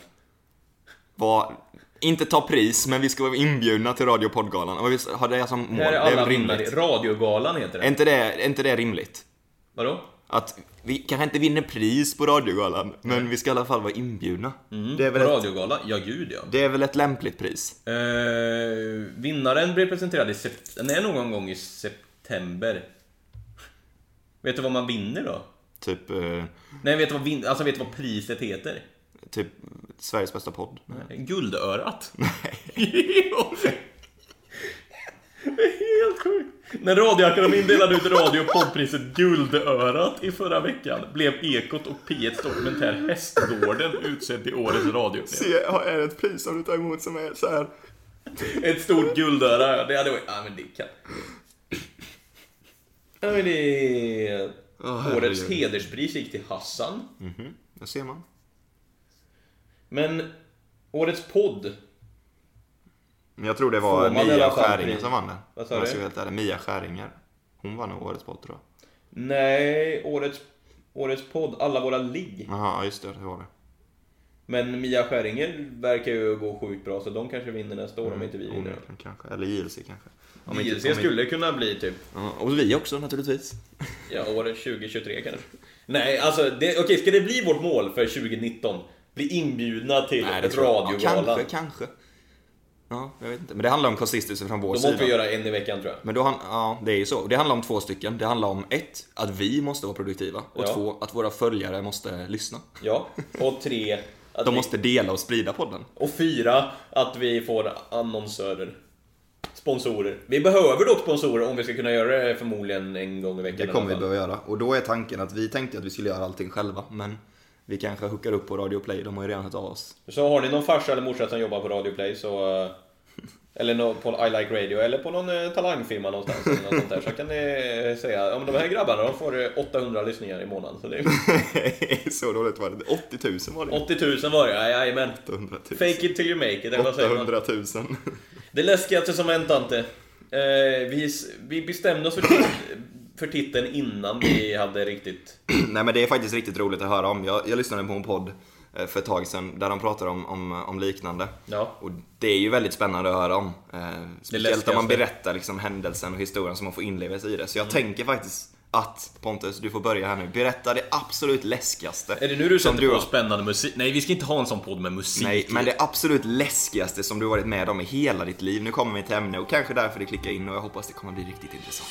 vara, inte ta pris, men vi ska vara inbjudna till Radio poddgalan. Och vi har det som mål. Här är Det är väl rimligt. Radiogalan heter Är det. inte det, är inte det rimligt? Vadå? Att vi kanske inte vinner pris på radiogalan, men vi ska i alla fall vara inbjudna. Det, är väl ett, Radiogala? Ja, gud ja. det är väl ett lämpligt pris? Eh, vinnaren blir presenterad i sept- nej, någon gång i september. Vet du vad man vinner då? Typ, eh, Nej, vet du vad, vin- alltså, vet du vad priset heter? typ Sveriges bästa podd. Guldörat. Är helt sjukt. När Radioakademin delade ut radio och poddpriset Guldörat i förra veckan blev Ekot och P1s dokumentär Hästgården utsedd till årets radioprogram. Se, är det ett pris som du tar emot som är så här? Ett stort guldöra, ja. Det hade varit... Ja, men det kan... Ja, men det... Årets hederspris gick till Hassan. Det ser man. Men årets podd. Jag tror det var Mia Skäringer som vann det. Vad sa du? helt ärlig. Mia Skäringer. Hon vann årets podd tror jag. Nej, årets, årets podd, Alla våra ligg. Jaha, ja, just det. Det var det. Men Mia Skäringer verkar ju gå sjukt bra, så de kanske vinner nästa år om inte vi vinner. Kanske. Eller JLC kanske. Om JLC inte- skulle kunna bli typ, Ja, och vi också naturligtvis. ja, året 2023 kanske. Nej, alltså, det- okej, ska det bli vårt mål för 2019? Bli inbjudna till Nej, tror jag. Ja, radiogalan? kanske, kanske. Ja, jag vet inte. Men det handlar om consistency från vår Då sida. måste vi göra en i veckan tror jag. Men då, ja, det är ju så. Det handlar om två stycken. Det handlar om ett, att vi måste vara produktiva. Och Ja. två, att våra följare måste lyssna. Ja. Och tre, att De vi, måste dela och sprida podden. och fyra, att vi får annonsörer. Sponsorer. Vi behöver dock sponsorer om vi ska kunna göra det förmodligen en gång i veckan. Det kommer vi behöva göra. Och då är tanken att vi tänkte att vi skulle göra allting själva. Men vi kanske hookar upp på Radio Play. De har ju redan hört av oss. Så har ni någon farsa eller morsa som jobbar på Radio Play så... eh, Eller på I Like Radio eller på någon eh, talangfirma någonstans eller något sånt där. Så kan ni eh, säga, men de här grabbarna de får eh, 800 lyssningar i månaden. Så det är så dåligt var det. 80 000 var det. 80 000 var det, ja, jajamän. 800 000. Fake it till you make it, eller vad säger man? 800 000. Det läskigaste som hänt Ante. Vi, bestämde oss för, för titeln innan vi hade riktigt... Nej men det är faktiskt riktigt roligt att höra om. Jag, jag lyssnade på en podd eh, för ett tag sedan där de pratar om, om, om liknande. Ja. Och det är ju väldigt spännande att höra om. Eh, speciellt om man berättar liksom händelsen och historien så man får inlevelse i det. Så jag tänker faktiskt att Pontus, du får börja här nu. Berätta det absolut läskigaste. Är det nu du som sätter på har- spännande musik? Nej, vi ska inte ha en sån podd med musik. Nej, men det absolut läskigaste som du varit med om i hela ditt liv. Nu kommer vi till ämne och kanske därför det klickar in och jag hoppas det kommer bli riktigt intressant.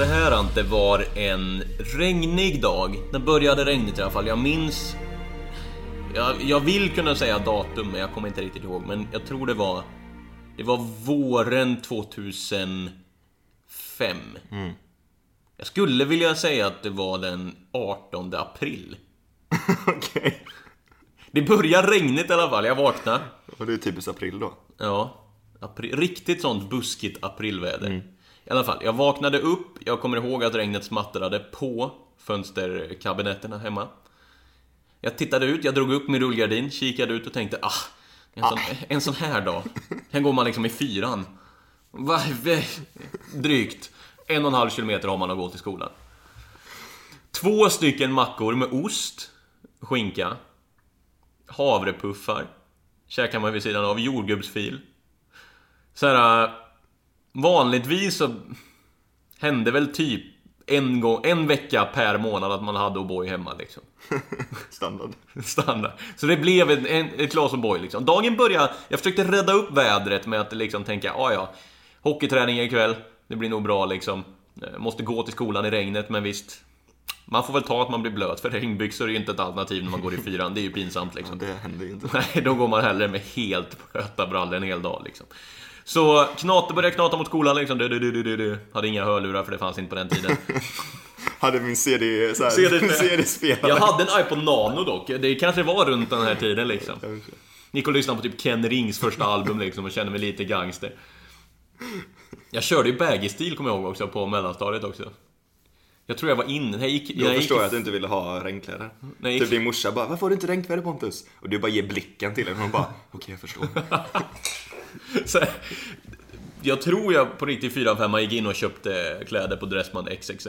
Det här Ante var en regnig dag. Det började regnigt i alla fall. Jag minns... Jag, jag vill kunna säga datum, men jag kommer inte riktigt ihåg. Men jag tror det var... Det var våren 2005. Jag skulle vilja säga att det var den 18 april. Okej. Det började regnigt i alla fall. Jag vaknade. Och det är typiskt april då. Ja, april, riktigt sånt buskigt aprilväder. I alla fall, jag vaknade upp, jag kommer ihåg att regnet smattrade på fönsterkabinetterna hemma. Jag tittade ut, jag drog upp min rullgardin, kikade ut och tänkte ah, en sån, en sån här dag. Här går man liksom i fyran. Va, drygt en och en halv kilometer har man att gå till skolan. Två stycken mackor med ost, skinka, havrepuffar, käkar man vid sidan av, jordgubbsfil. Så här, vanligtvis så hände väl typ en, gång, en vecka per månad att man hade O'boy hemma liksom. Standard. Standard. Så det blev en, en, ett glas O'boy liksom. Dagen började, jag försökte rädda upp vädret med att liksom tänka, ah, ja, hockeyträning ikväll, det blir nog bra liksom. Eh, Måste gå till skolan i regnet, men visst. Man får väl ta att man blir blöt, för regnbyxor är ju inte ett alternativ när man går i fyran. Det är ju pinsamt liksom. Det händer ju inte. Nej, då går man hellre med helt blöta brallor en hel dag liksom. Så knata började knata mot skolan liksom. Du, du, du, du, du. Hade inga hörlurar för det fanns inte på den tiden. Hade min CD, så här, CD-spelare. CD-spelare. Jag hade en iPod Nano dock. Det kanske var runt den här tiden liksom. Gick och lyssnade på typ Ken Rings första album liksom och kände mig lite gangster. Jag körde ju baggy-stil kommer jag ihåg också på mellanstadiet också. Jag tror jag var in, jag gick, Då jag gick förstår jag att du inte ville ha regnkläder. Nej. Typ din morsa bara, varför har du inte regnkläder Pontus? Och du bara ger blicken till henne och hon bara, okej jag förstår. Så, Jag tror jag på riktigt 4-5 gick in och köpte kläder på Dressman XXL.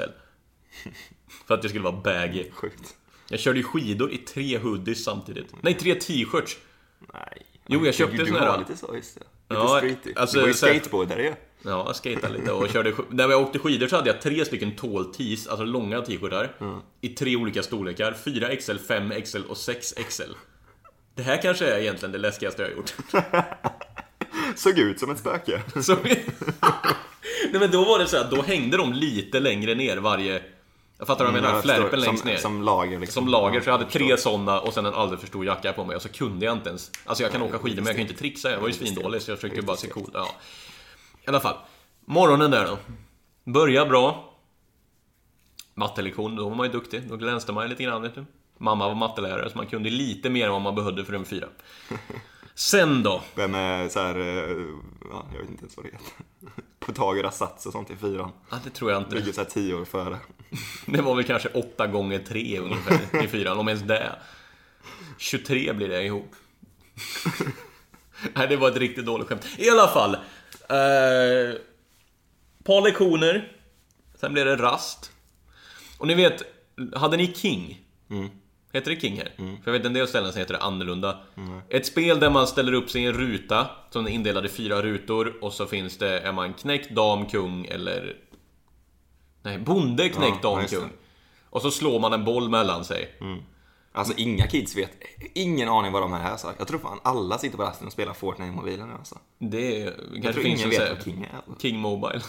För att det skulle vara baggy. Sjukt. Jag körde ju skidor i tre hoodies samtidigt. Nej, tre t-shirts. Nej. Jo, jag köpte du, såna du här- var lite så, just det. Lite Ja, streety. alltså, du var ju här- skateboardare ju. Ja, jag skejtade lite och körde När jag åkte skidor så hade jag tre stycken tall tees, alltså långa t-shirtar. I tre olika storlekar. 4XL, 5XL och 6XL. Det här kanske är egentligen det läskigaste jag har gjort. Såg ut som ett spöke. Så... Nej men då var det så här, då hängde de lite längre ner varje... Jag fattar vad jag menar? jag förstår. Flärpen längst ner. Som lager liksom. Som lager, så jag hade Ja, tre sådana och sen en alldeles för stor jacka på mig och så kunde jag inte ens... Alltså jag kan åka skidor men jag kan inte trixa, jag var ju svindålig så jag försökte bara se cool ja. Alla fall. Morgonen där då. Börja bra. Mattelektion, då var man ju duktig. Då glänste man ju lite grann vet du. Mamma var mattelärare så man kunde lite mer än vad man behövde för en fyra. Sen då? Börjar med så här, eh, ja, jag vet inte ens vad det heter. Pythagoras och sånt i fyran. Ja, det tror jag inte. Ligger så här tio år före. Det var väl kanske 8 gånger 3 ungefär i fyran, om ens det. 23 blir det ihop. Nej, det var ett riktigt dåligt skämt. I alla fall. Eh, par lektioner. Sen blev det rast. Och ni vet, hade ni King? Heter det King här? För jag vet en del ställen så heter det annorlunda. Ett spel där man ställer upp sig i en ruta, som är indelad i fyra rutor, och så finns det, är man knäckt, dam, kung eller... Nej, bonde, knäckt, Ja, dam, kung. Och så slår man en boll mellan sig. Alltså inga kids vet, ingen aning vad de här är så. Jag tror fan alla sitter på rasten och spelar Fortnite i mobilen nu alltså. Det är, kanske tror finns ingen en vet vad King är, alltså. King Mobile.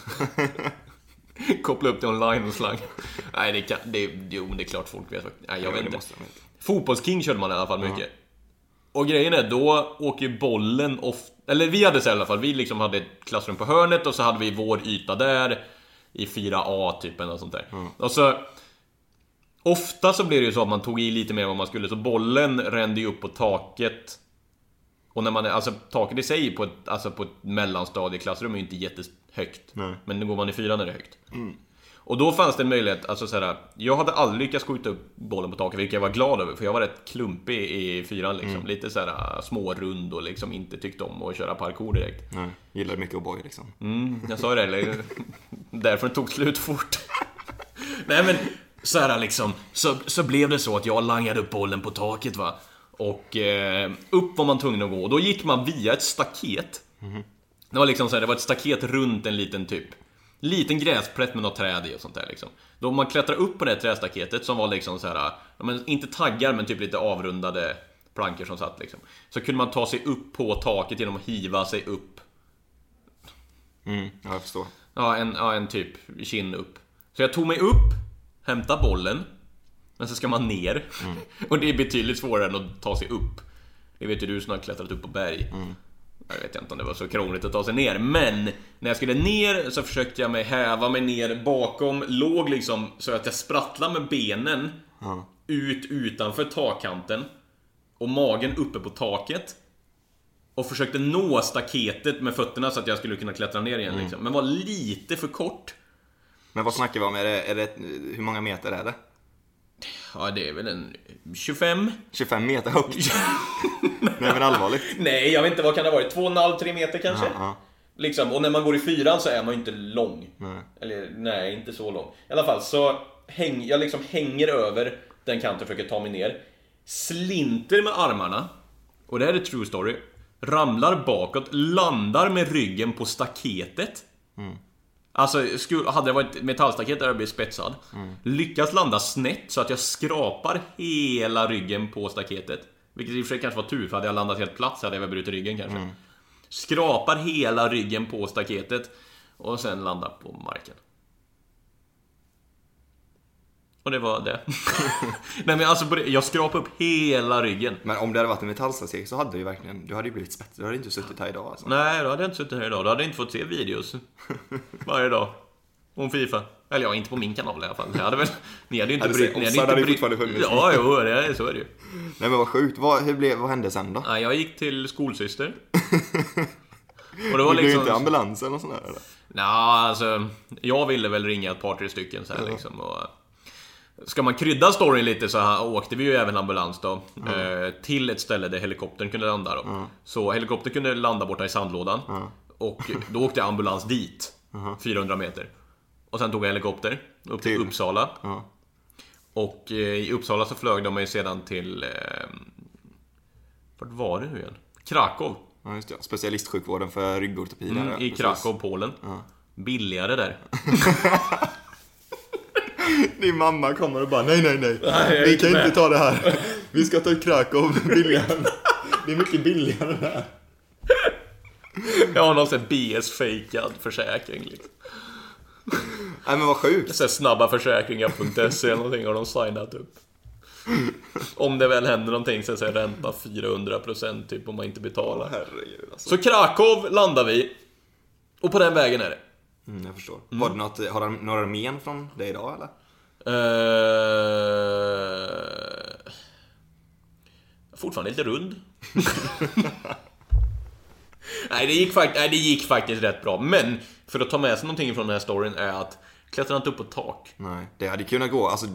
Koppla upp det online och slang. Nej, det kan... Det, jo, det är klart folk vet. Nej, jag Ja, vet inte. måste veta. Fotbollsking körde man i alla fall mycket. Och grejen är, då åker ju bollen ofta... Eller vi hade så i alla fall, vi liksom hade ett klassrum på hörnet och så hade vi vår yta där. I 4A typ eller något sånt där. Och så... Ofta så blev det ju så att man tog i lite mer än vad man skulle, så bollen rände ju upp på taket. Och när man är, alltså taket i sig på ett, alltså på ett mellanstadieklassrum är ju inte jättehögt. Nej. Men nu går man i fyran är det högt. Och då fanns det en möjlighet, alltså så här, jag hade aldrig lyckats skjuta upp bollen på taket, vilket jag var glad över, för jag var rätt klumpig i fyran liksom. Lite så här smårund och liksom inte tyckte om att köra parkour direkt. Nej, gillar mycket O'boy liksom. Mm, jag sa ju det, därför det tog slut fort. Nej men, så här liksom, så, så blev det så att jag langade upp bollen på taket va. Och eh, upp var man tvungen att gå, och då gick man via ett staket. Det var liksom så här, det var ett staket runt en liten typ Liten gräsplätt med något träd i och sånt där liksom. Då man klättrar upp på det här trästaketet som var liksom så här, inte taggar men typ lite avrundade plankor som satt liksom. Så kunde man ta sig upp på taket genom att hiva sig upp Mm, ja, jag förstår. Ja, en, ja, en typ kin upp. Så jag tog mig upp, hämta bollen, men så ska man ner. Och det är betydligt svårare än att ta sig upp. Det vet ju du som har klättrat upp på berg. Jag vet inte om det var så krångligt att ta sig ner, men när jag skulle ner så försökte jag mig häva mig ner bakom, låg liksom så att jag sprattlade med benen ut utanför takkanten och magen uppe på taket. Och försökte nå staketet med fötterna så att jag skulle kunna klättra ner igen liksom. Men var lite för kort. Men vad snackar vi om? Är det, är det, hur många meter är det? Ja, det är väl en 25? 25 meter högt? Nej men allvarligt. Nej, jag vet inte, vad kan det ha varit? 2,5-3 meter kanske? Ja, ja. Liksom, och när man går i fyran så är man ju inte lång. Nej. Eller nej, inte så lång. I alla fall så häng, jag liksom hänger över den kanten och försöker ta mig ner. Slinter med armarna. Och det här är true story. Ramlar bakåt, landar med ryggen på staketet. Alltså, skulle, hade det varit metallstaket där jag blivit spetsad. Lyckas landa snett så att jag skrapar hela ryggen på staketet. Vilket i och för sig kanske var tur, för hade jag landat helt platt så hade jag väl brutit ryggen kanske. Skrapar hela ryggen på staketet. Och sen landar på marken. Och det var det. Nej men alltså, jag skrapade upp hela ryggen. Men om det hade varit en metallstaket så hade du ju verkligen, du hade ju blivit spetsig. Du hade inte suttit här idag alltså. Nej, då hade jag inte suttit här idag. Då hade jag inte fått se videos. Varje dag. Om Fifa. Eller ja, inte på min kanal i alla fall. Jag hade väl... Ni hade ju inte brytt... hade offside hade ju fortfarande funnits. Ja, jo, det är, så är det ju. Nej men vad sjukt. Vad, hur blev, vad hände sen då? Nej, jag gick till skolsyster. Och det var liksom... inte ambulans eller något sånt där eller? Nja, alltså... Jag ville väl ringa ett par, tre stycken så här liksom. Och, ska man krydda storyn lite så här, åkte vi ju även ambulans då. Eh, till ett ställe där helikoptern kunde landa då. Så helikoptern kunde landa borta i sandlådan. Och då åkte ambulans dit. 400 meter. Och sen tog jag helikopter upp till Till? Uppsala. Och eh, i Uppsala så flög de mig sedan till... Eh, vart var det nu igen? Krakow. Ja, just det. Specialistsjukvården för ryggortopedi Mm, I. Krakow, Polen. Billigare där. Din mamma kommer och bara nej, nej, nej. Vi inte kan med." inte ta det här. Vi ska ta Krakow billigare. Det är mycket billigare där. Jag har någon sån BS-fejkad försäkring liksom. Nej men vad sjukt. Så snabbaförsäkringar.se eller någonting har de signat upp. Om det väl händer någonting så är ränta 400% typ om man inte betalar. Herregud alltså. Så Krakow landar vi. Och på den vägen är det. Mm, jag förstår. Var det något, har du några men från dig idag eller? Uh... Fortfarande lite rund. nej, det gick nej, det gick faktiskt rätt bra. Men för att ta med sig någonting från den här storyn är att klättra inte upp på tak. Nej, det hade kunnat gå. Alltså,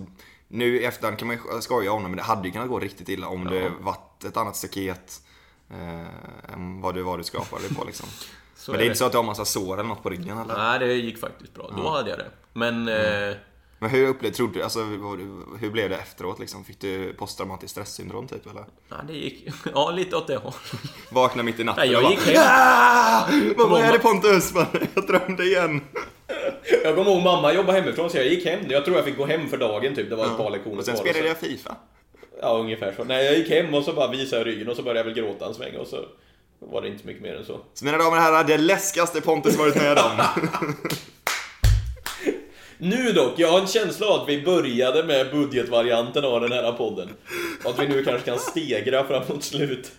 nu i efterhand kan man skoja om det, men det hade ju kunnat gå riktigt illa om det varit ett annat staket eh, än vad du var du skapade på liksom. Men är det är inte så att du har massa sår eller något på ryggen eller? Nej, det gick faktiskt bra. Då hade jag det. Men... Eh, Men hur upplevde, trodde du, alltså hur blev det efteråt liksom? Fick du posttraumatiskt stresssyndrom typ eller? ja, det gick... Ja, lite åt det hållet. Vakna mitt i natten Nej, jag och gick bara, hem. "Ah! Vad var det Pontus? Jag drömde igen. Jag kommer ihåg mamma jobbade hemifrån så jag gick hem. Jag tror jag fick gå hem för dagen typ. Det var ett par lektioner Och sen spelade jag FIFA. Ja, ungefär så. Nej, jag gick hem och så bara visade jag ryggen och så började jag väl gråta en sväng och så var det inte så mycket mer än så. Så mina damer och herrar, det läskigaste Pontus varit med om. Nu dock, jag har en känsla av att vi började med budgetvarianten av den här podden. Och att vi nu kanske kan stegra framåt slutet.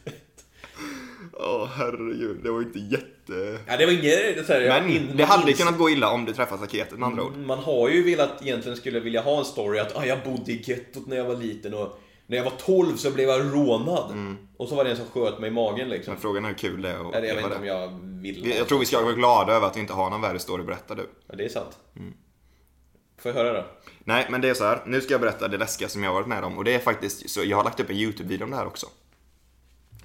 Åh herregud, det var inte jätte... Ja, det var inget så här, Men in- det hade ins- kunnat gå illa om du träffat staketet med andra ord. Man har ju velat, egentligen skulle vilja ha en story att ah, jag bodde i gettot när jag var liten och när jag var 12 så blev jag rånad. Och så var det en som sköt mig i magen liksom. Men frågan är hur kul det är att jag vet inte om det. jag vill Jag tror vi ska vara glada över att vi inte har någon värre story berätta du. Ja, det är sant. Får jag höra då? Nej, men det är så här. Nu ska jag berätta det läskiga som jag har varit med om. Och det är faktiskt så, jag har lagt upp en YouTube-video om det här också.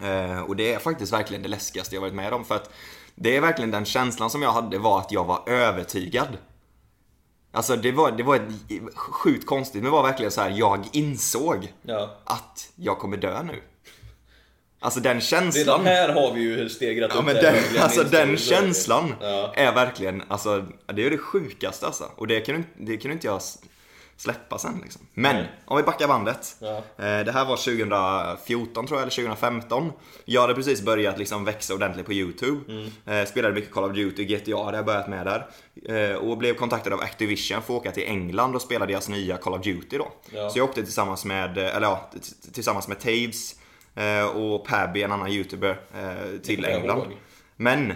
Eh, och det är faktiskt verkligen det läskigaste jag varit med om. För att det är verkligen den känslan som jag hade var att jag var övertygad. Alltså det var, det var ett, sjukt konstigt, men det var verkligen så här. jag insåg Ja. att jag kommer dö nu. Alltså den känslan. Redan här har vi ju stegrat Ja upp men den, alltså den känslan Ja. är verkligen, alltså det är det sjukaste alltså. Och det kan, det kan inte jag släppa sen liksom. Men, Nej. om vi backar bandet. Ja. Eh, Det här var 2014 tror jag, eller 2015. Jag hade precis börjat liksom växa ordentligt på YouTube. Mm. Eh, Spelade mycket Call of Duty, GTA hade jag börjat med där. Eh, Och blev kontaktad av Activision för att åka till England och spela deras nya Call of Duty då. Ja. Så jag åkte tillsammans med, eller ja, tillsammans med Taves och Pabby, en annan YouTuber, eh, till England. Men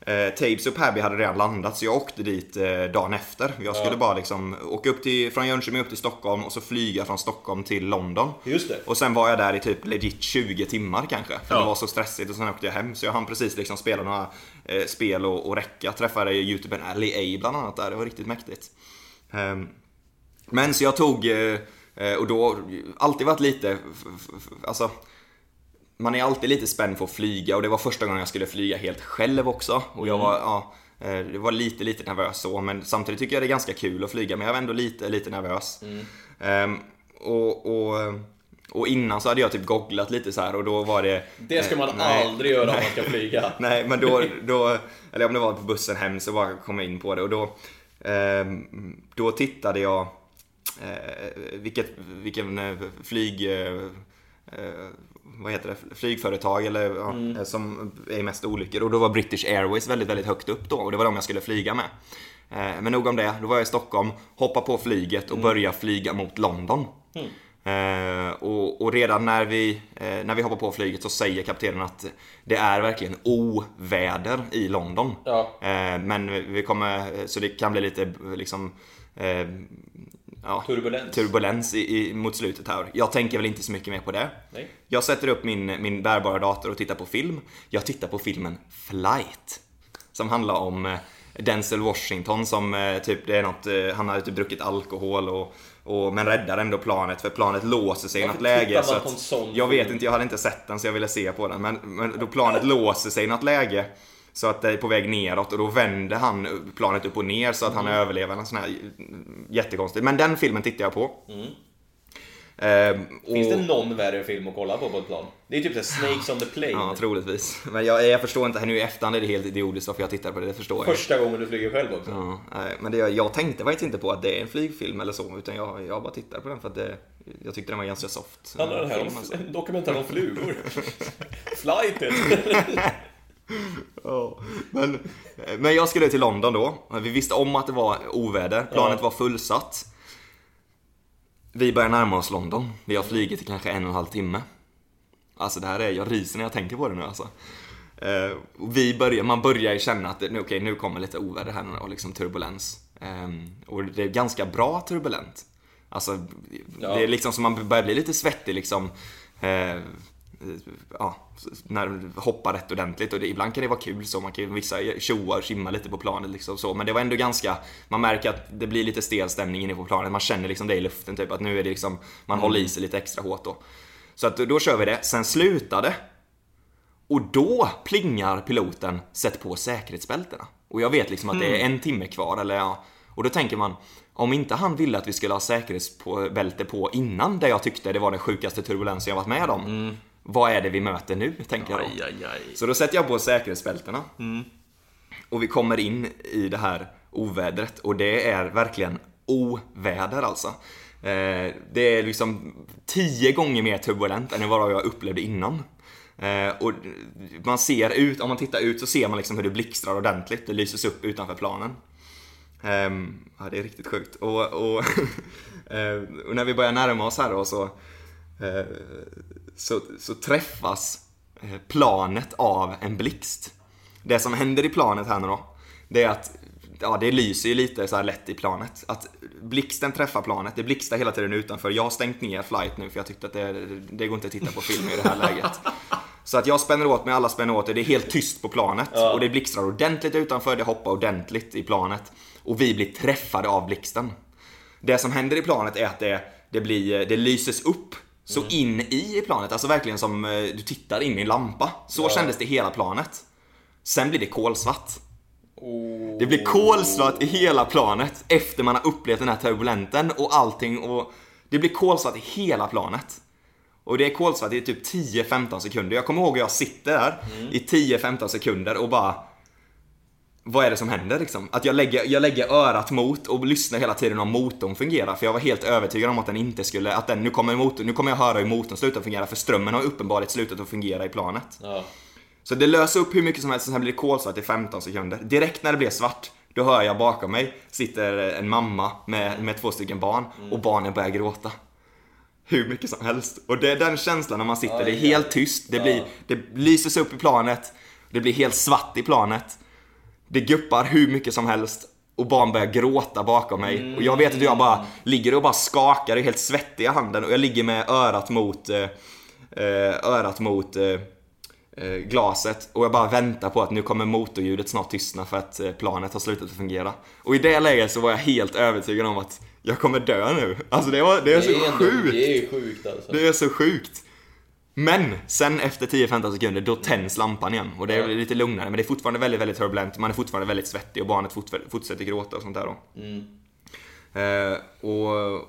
eh, Tabes och Pabby hade redan landat så jag åkte dit eh, dagen efter. Jag skulle bara liksom åka upp till, från Jönköping upp till Stockholm och så flyga från Stockholm till London. Just det. Och sen var jag där i typ legit 20 timmar kanske. För Ja. det var så stressigt och sen åkte jag hem. Så jag hann precis liksom spela några eh, spel och, och räcka. Träffade youtubern Ali A bland annat där. Det var riktigt mäktigt. Ehm, men så jag tog, eh, eh, och då, alltid varit lite, alltså man är alltid lite spänd för att flyga och det var första gången jag skulle flyga helt själv också. Och jag var, ja, eh, det var lite, lite nervös så, men samtidigt tycker jag det är ganska kul att flyga, men jag var ändå lite, lite nervös. Ehm, och, och, och innan så hade jag typ googlat lite så här och då var det... Det ska man eh, nej, aldrig göra om nej. man ska flyga. Nej, men då, då, eller om det var på bussen hem så bara kom jag in på det och då, ehm, då tittade jag eh, vilket, vilken eh, flyg, eh, eh, vad heter det, flygföretag eller ja, eh, som är mest olyckor och då var British Airways väldigt, väldigt högt upp då och det var de jag skulle flyga med. Eh, men nog om det, då var jag i Stockholm, hoppade på flyget och började flyga mot London. Eh, och, och redan när vi, eh, när vi hoppar på flyget så säger kaptenen att det är verkligen oväder i London. Ja. Eh, men vi kommer, så det kan bli lite liksom eh, ja, Turbulens. turbulens i, i, mot slutet här. Jag tänker väl inte så mycket mer på det. Nej. Jag sätter upp min, min bärbara dator och tittar på film. Jag tittar på filmen Flight. Som handlar om eh, Denzel Washington som eh, typ, det är något, eh, han har typ druckit alkohol och, och men räddar ändå planet för planet låser sig i något läge. Så att, jag vet inte, jag hade inte sett den så jag ville se på den. Men, men då planet låser sig i något läge Så att det är på väg neråt och då vänder han planet upp och ner så att han Mm. överlever. En sån här jättekonstigt. Men den filmen tittar jag på. Ehm, Mm. Finns och- det någon värre film att kolla på på ett plan? Det är typ här Snakes on the Plane. Ja, troligtvis. Men jag, jag förstår inte, nu i efterhand är det helt idiotiskt varför jag tittar på det, det förstår jag. Första gången du flyger själv också. Ja, nej, men det, jag tänkte faktiskt inte på att det är en flygfilm eller så, utan jag, jag bara tittar på den för att det, jag tyckte den var ganska soft. Handlar det här film, om alltså. en dokumentär om flugor? Flighted! Ja, men, men jag skulle till London då. Vi visste om att det var oväder. Planet Ja. var fullsatt. Vi börjar närma oss London. Vi har flugit i kanske en och en halv timme. Alltså det här är, jag ryser när jag tänker på det nu alltså. Eh, vi börjar, man börjar ju känna att nu, okej, nu kommer lite oväder här och liksom turbulens. Ehm, och det är ganska bra turbulent. Alltså, Ja. det är liksom som man börjar bli lite svettig liksom. Eh, ja, när du hoppar rätt ordentligt. Och det, ibland kan det vara kul så, man kan vissa tjoa och simma lite på planet liksom så, men det var ändå ganska, man märker att det blir lite stel stämning inne på planet, man känner liksom det i luften typ att nu är det liksom, man håller i sig lite extra hårt då. Så att då kör vi det, sen slutar det och då plingar piloten sätt på säkerhetsbältena. Och jag vet liksom att det är en timme kvar eller ja, och då tänker man om inte han ville att vi skulle ha säkerhetsbälte på innan det jag tyckte det var den sjukaste turbulensen jag varit med om. Vad är det vi möter nu, tänker jag då. Aj, aj, aj. Så då sätter jag på säkerhetsbältena. Och vi kommer in i det här ovädret och det är verkligen oväder alltså. Eh, det är liksom tio gånger mer turbulent än vad jag upplevde innan. Eh, och man ser ut, om man tittar ut så ser man liksom hur det blixtrar ordentligt. Det lyses upp utanför planen. Ehm, ja, det är riktigt sjukt. Och, och, eh, och när vi börjar närma oss här då så, eh, så, så träffas eh, planet av en blixt. Det som händer i planet här nu då, det är att Ja, det lyser ju lite så här lätt i planet. Att blixten träffar planet, det blixtrar hela tiden utanför. Jag har stängt ner flight nu för jag tyckte att det, det går inte att titta på film i det här läget. Så att jag spänner åt mig, alla spänner åt sig. Det är helt tyst på planet. Och det blixtrar ordentligt utanför, det hoppar ordentligt i planet. Och vi blir träffade av blixten. Det som händer i planet är att det, det, blir, det lyses upp så in i planet. Alltså verkligen som eh, du tittar in i en lampa. Så kändes det hela planet. Sen blir det kolsvart. Det blir kolsvart i hela planet efter man har upplevt den här turbulenten och allting och det blir kolsvart i hela planet. Och det är kolsvart i typ 10-15 sekunder. Jag kommer ihåg att jag sitter där i 10-15 sekunder och bara vad är det som händer liksom? Att jag lägger, jag lägger örat mot och lyssnar hela tiden om motorn fungerar. För jag var helt övertygad om att den inte skulle, att den, nu kommer motorn, nu kommer jag höra hur motorn slutar fungera. För strömmen har uppenbarligen slutat att fungera i planet. Ja. Så det löser upp hur mycket som helst, sen blir det kolsvart i 15 sekunder. Direkt när det blir svart, då hör jag bakom mig sitter en mamma med, med två stycken barn och barnen börjar gråta. Hur mycket som helst. Och det är den känslan när man sitter, det är helt tyst, det, blir, det lyses upp i planet, det blir helt svart i planet. Det guppar hur mycket som helst och barn börjar gråta bakom mig. Och jag vet att jag bara ligger och bara skakar och är helt svettig i handen och jag ligger med örat mot, eh, eh, örat mot eh, eh, glaset och jag bara väntar på att nu kommer motorljudet snart tystna för att eh, planet har slutat att fungera. Och i det läget så var jag helt övertygad om att jag kommer dö nu. Alltså det, var, det är så ändå- sjukt! Det är sjukt alltså. Det är så sjukt. Men sen efter 10-15 sekunder då tänds lampan igen och det är lite lugnare men det är fortfarande väldigt, väldigt turbulent. Man är fortfarande väldigt svettig och barnet fort, fortsätter gråta och sånt där då. Eh, och,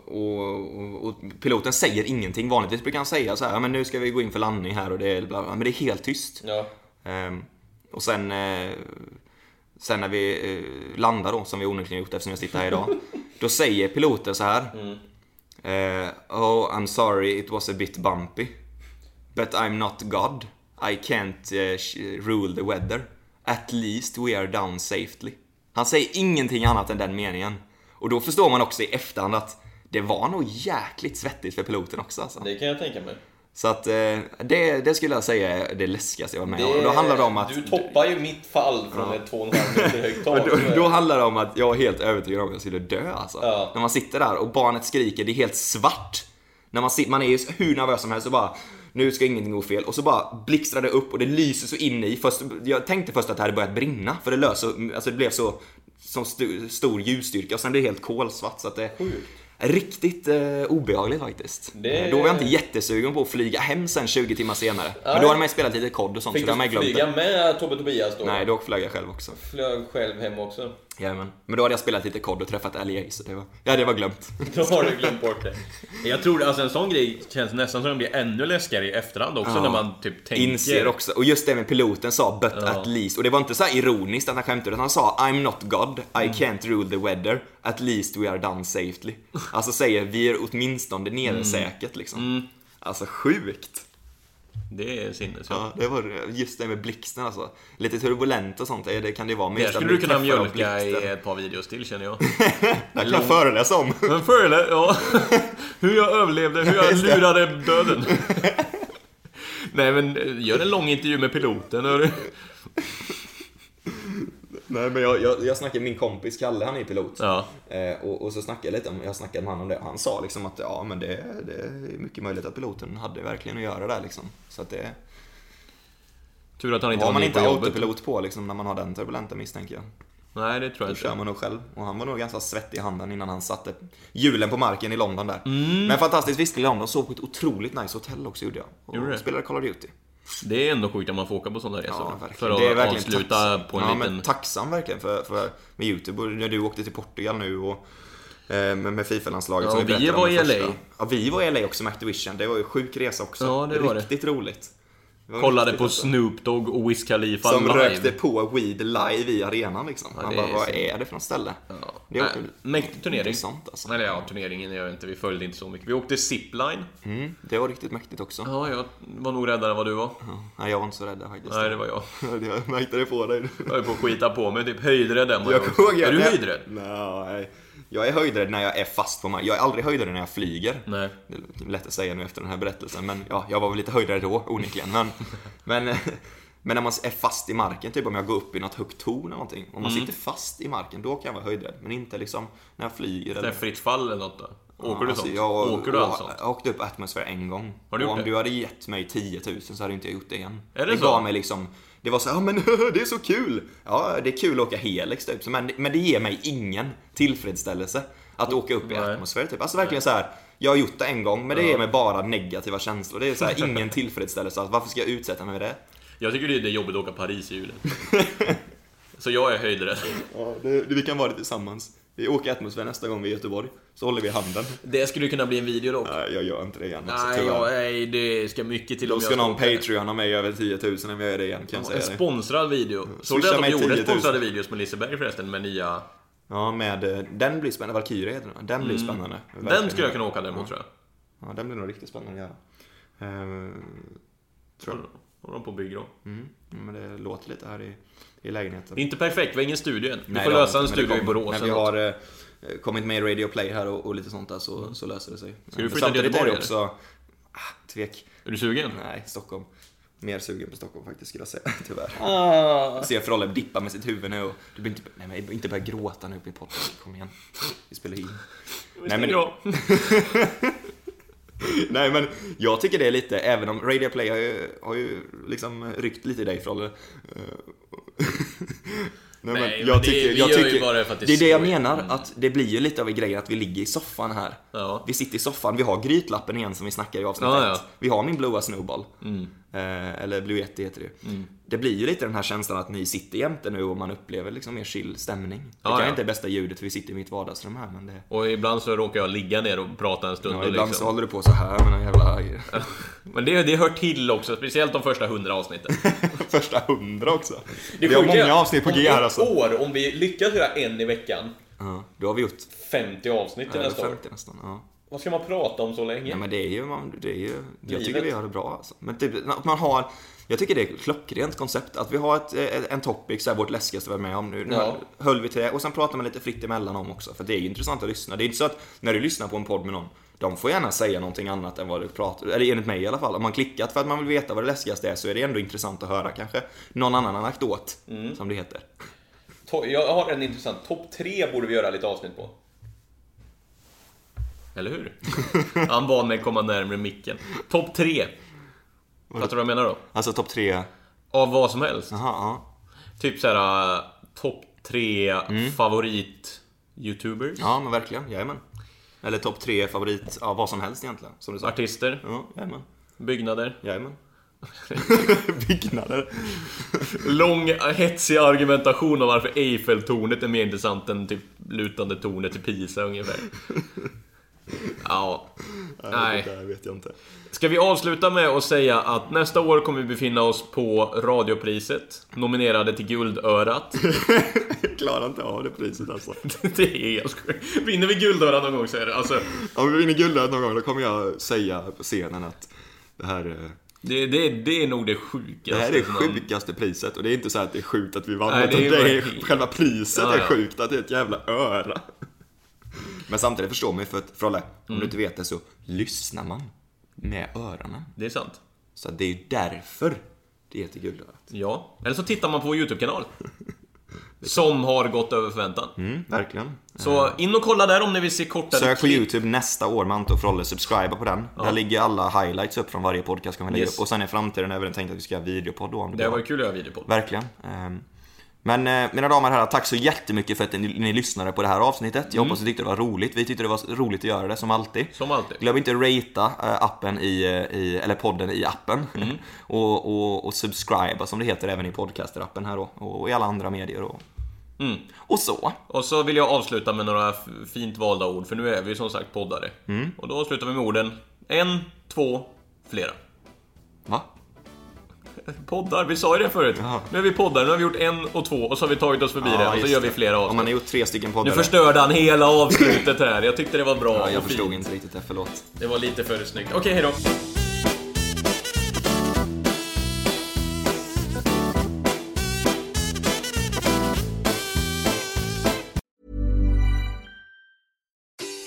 och, och, och piloten säger ingenting. Vanligtvis brukar han säga så här, "Ja, men nu ska vi gå in för landning här och det är bla bla. Men det är helt tyst. Ja. Ehm, och sen, eh, sen när vi eh, landar då, som vi onekligen gjort eftersom jag sitter här idag. då säger piloten så här. Eh, oh, I'm sorry, it was a bit bumpy. But I'm not God. I can't sh- rule the weather. At least we are down safely. Han säger ingenting annat än den meningen. Och då förstår man också i efterhand att det var nog jäkligt svettigt för piloten också alltså. Det kan jag tänka mig. Så att eh, det, det skulle jag säga är det läskigaste jag var med om. Då handlar det om att... Du toppar ju mitt fall från ett 2,5 meter högt tak. Då, då handlar det om att jag var helt övertygad om att jag skulle dö alltså. Ja. När man sitter där och barnet skriker, det är helt svart. När man, man är ju hur nervös som helst och bara nu ska ingenting gå fel och så bara blixtrar det upp och det lyser så in i. Först, jag tänkte först att det hade börjat brinna för det löser, alltså det blev så som stu, stor ljusstyrka och sen blev det helt kolsvart så att det Riktigt eh, obehagligt faktiskt. Det- Eh, Då var jag inte jättesugen på att flyga hem sen 20 timmar senare. Men då hade man ju spelat lite kod och sånt, Fick så då hade man glömt flyga det. med Tobbe Tobias då? Nej, då flög jag själv också. Flög själv hem också. Jajamän. Men då hade jag spelat lite kod och träffat LEA, så det var, ja, det var glömt. Då har du glömt bort det. Jag tror alltså en sån grej känns nästan som den blir ännu läskigare i efterhand också Ja. när man typ tänker... Inser också. Och just det med piloten sa “but at least” och det var inte så här ironiskt att han skämtade utan han sa “I'm not God, I Mm. can't rule the weather, at least we are done safely”. Alltså säger vi är åtminstone nere Mm. säkert liksom. Alltså sjukt. Det är sinnes. Ja, det var just det med blixten alltså. Lite turbulent och sånt det kan det vara. Men Det skulle du kunna mjölka i ett par videos till känner jag. Det kan jag föreläsa om. Men före, ja. Hur jag överlevde, hur jag lurade döden. Nej men, gör en lång intervju med piloten. Nej men jag, jag, jag snackade med min kompis Kalle, han är pilot. Ja. Eh, och, och så snackade jag lite om, jag snackade med honom om det. Han sa liksom att ja men det, det är mycket möjligt att piloten hade verkligen att göra där liksom. Så att det, Tur att han inte har man inte autopilot på liksom när man har den turbulenta misstänker jag. Nej, det tror jag Då kör inte. man nog själv. Och han var nog ganska svettig i handen innan han satte hjulen på marken i London där. Mm. Men fantastiskt visst i London, sov på ett otroligt nice hotell också gjorde jag. Och Gjorde spelade Call of Duty. Det är ändå sjukt att man får åka på sådana resor. Ja, för att avsluta tacksam. på en ja, liten... men tacksam verkligen för, för med YouTube. Och när du åkte till Portugal nu och eh, med, med Fifa-landslaget. Ja, vi var i. LA. Ja, vi var i LA också med Activision. Det var ju sjuk resa också. Ja, det var. Riktigt roligt. Det var Kollade på alltså. Snoop Dogg och Wiz Khalifa Som live. rökte på weed live i arenan liksom. Ja, Man bara, är vad så- är det för något ställe? Ja. Det är mäktig turnering. intressant alltså. Eller ja, turneringen, jag vet inte, vi följde inte så mycket. Vi åkte zipline. Mm, det var riktigt mäktigt också. Ja, jag var nog räddare än vad du var. Nej, jag var inte så rädd faktiskt. Nej, det var jag. jag märkte det på dig. Jag höll på att skita på mig, typ höjdrädd vad Jag jag ihåg- Är du jag- höjdrädd? Nej. Jag är höjdrädd när jag är fast på marken. Jag är aldrig höjdrädd när jag flyger. Nej. Det är lätt att säga nu efter den här berättelsen, men ja, jag var väl lite höjdrädd då, onekligen. Men, men, men när man är fast i marken, typ om jag går upp i något högt torn eller någonting. Om man Mm. sitter fast i marken, då kan jag vara höjdrädd. Men inte liksom när jag flyger Det är fritt fall eller något då? Åker Ja, du alltså, sånt? Jag, Åker du allt sånt? Jag åkte upp atmosfär en gång. Har du och gjort om det? du hade gett mig 10 000 så hade inte jag gjort det igen. Är det det så? gav mig liksom, det var så ja men det är så kul! Ja, det är kul att åka Helix typ, men, men det ger mig ingen tillfredsställelse att åka upp i Nej. atmosfär typ. Alltså verkligen så här. Jag har gjort det en gång, men det ger mig bara negativa känslor. Det är så här, ingen tillfredsställelse. Alltså, varför ska jag utsätta mig med det? Jag tycker det är jobbigt att åka Paris i julen. Så jag är höjdrädd. Ja, det, vi kan vara det tillsammans. Vi åker atmosfär nästa gång vi är i Göteborg. Så håller vi handen. Det skulle kunna bli en video dock. Nej, jag gör inte det igen. Alltså, Nej, tyvärr. ja, nej, det ska mycket till Då om ska jag någon ha mig över 10 000 om jag gör det igen, kan jag En säga det. sponsrad video. Såg du att de gjorde 10 000. sponsrade videos med Liseberg förresten, med nya... Ja, med, eh, den blir spännande. Valkyria heter den. Den blir spännande. Mm. Den skulle jag kunna åka däremot tror jag. Ja, den blir nog riktigt spännande att göra. Eh, tror jag. Håller de på och bygger då. Mm. Men det låter lite här i, i lägenheten. Inte perfekt, vi har ingen studio än. Vi Nej, får lösa en inte, studio i. Borås När vi eller har eh, kommit med i Radio Play här och, och lite sånt där så, så löser det sig. Mm. du flytta till Göteborg, också... Ah, tvek. Är du sugen? Nej, Stockholm. Mer sugen på Stockholm faktiskt skulle jag säga, tyvärr. Ah. Ser Frolle dippa med sitt huvud nu och du behöver inte, nej, men inte börja gråta nu uppe i podden. Kom igen. Vi spelar in. Nej men. nej men jag tycker det är lite, även om Radio Play har ju, har ju liksom ryckt lite i dig Frolle. Eh, Nej, men Nej, jag men det- tycker, vi jag tycker, bara för att det det är det jag menar, Mm. att det blir ju lite av en grej att vi ligger i soffan här. Ja. Vi sitter i soffan, vi har grytlappen igen som vi snackade i avsnitt Ja, ett. ja. Vi har min blåa snowball. Mm. Eh, eller Blue Yeti heter det ju. Det blir ju lite den här känslan att ni sitter jämte nu och man upplever liksom mer chill stämning. Det Ja, kan ja. inte är bästa ljudet för vi sitter i mitt vardagsrum här men det... Och ibland så råkar jag ligga ner och prata en stund. Ja, ibland liksom. så håller du på så här med någon jävla... Men det, det hör till också, speciellt de första hundra avsnitten. Första hundra också. Det vi har många avsnitt på G här alltså. år, om vi lyckas göra en i veckan, Ja, då har vi gjort 50 avsnitt till över nästa år. 50 nästan. Ja. Vad ska man prata om så länge? Ja, men det är ju, man, det är ju jag tycker vi har det bra alltså. Men typ, att man har, jag tycker det är ett klockrent koncept. Att vi har ett, eh, en topic, så här, vårt läskigaste vi varit med om nu. Nu Ja. höll vi till det och sen pratar man lite fritt emellan om också. För det är ju intressant att lyssna. Det är inte så att när du lyssnar på en podd med någon, de får gärna säga någonting annat än vad du pratar, eller enligt mig i alla fall. Om man klickat för att man vill veta vad det läskigaste är så är det ändå intressant att höra kanske någon annan anekdot, Mm. som det heter. Jag har en intressant. Topp tre borde vi göra lite avsnitt på. Eller hur? Han bad mig komma närmare micken. Topp tre. Fattar du vad jag menar då? Alltså topp tre, Av vad som helst. jaha, ja. Typ såhär, uh, topp tre favorit-youtubers. Ja men verkligen, jajamän. Eller topp tre favorit, ja vad som helst egentligen. Som du sa. Artister, Ja, jajamän. byggnader. Jajamän. Byggnader. Lång, hetsig argumentation om varför Eiffeltornet är mer intressant än typ lutande tornet i Pisa ungefär. Ja, nej. Det där vet jag inte. Ska vi avsluta med att säga att nästa år kommer vi befinna oss på radiopriset, nominerade till Guldörat. Jag klarar inte av det priset alltså. Det är helt sjukt. Vinner vi Guldörat någon gång så är det alltså... Om vi vinner guldet någon gång då kommer jag säga på scenen att det här är... Det, det, det är nog det sjukaste. Det här är det sjukaste priset och det är inte så att det är sjukt att vi vann Nej, det är utan det är själva priset Ja, är ja. sjukt att det är ett jävla öra. Men samtidigt förstår man ju för att Frolle, om Mm. du inte vet det så lyssnar man med öronen. Det är sant. Så det är ju därför det heter guldörat. Ja. Eller så tittar man på vår YouTube-kanal. Som har gått över förväntan. Mm, verkligen. Så in och kolla där om ni vill se kortare Sök på klipp. YouTube nästa år, Mante och Frolle, subscriba på den. Där ligger alla highlights upp från varje podcast kan vi lägga Yes. upp. Och sen i framtiden är vi tänkt att vi ska göra videopodd då. om Det går. var ju kul att göra video på. Verkligen. Men eh, mina damer och herrar, tack så jättemycket för att ni, ni lyssnade på det här avsnittet. Jag hoppas att ni tyckte det var roligt. Vi tyckte det var roligt att göra det, som alltid. Som alltid. Glöm inte ratea eh, appen i, eh, i, eller podden i appen. och, och, och subscriba som det heter även i podcaster-appen här då. Och i alla andra medier och, och så. Och så vill jag avsluta med några fint valda ord, för nu är vi som sagt poddare. Mm. Och då avslutar vi med orden en, två, flera. Va? Poddar, vi sa ju det förut. Jaha. Nu är vi poddare, nu har vi gjort en och två och så har vi tagit oss förbi det och så gör vi flera Om man har avsnitt. gjort tre stycken Nu poddar. förstörde han hela avslutet här. Jag tyckte det var bra Ja, jag förstod fint. inte riktigt det, förlåt. Det var lite för snyggt. Okej, hejdå.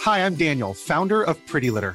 Hi, I'm Daniel, founder of Pretty Litter.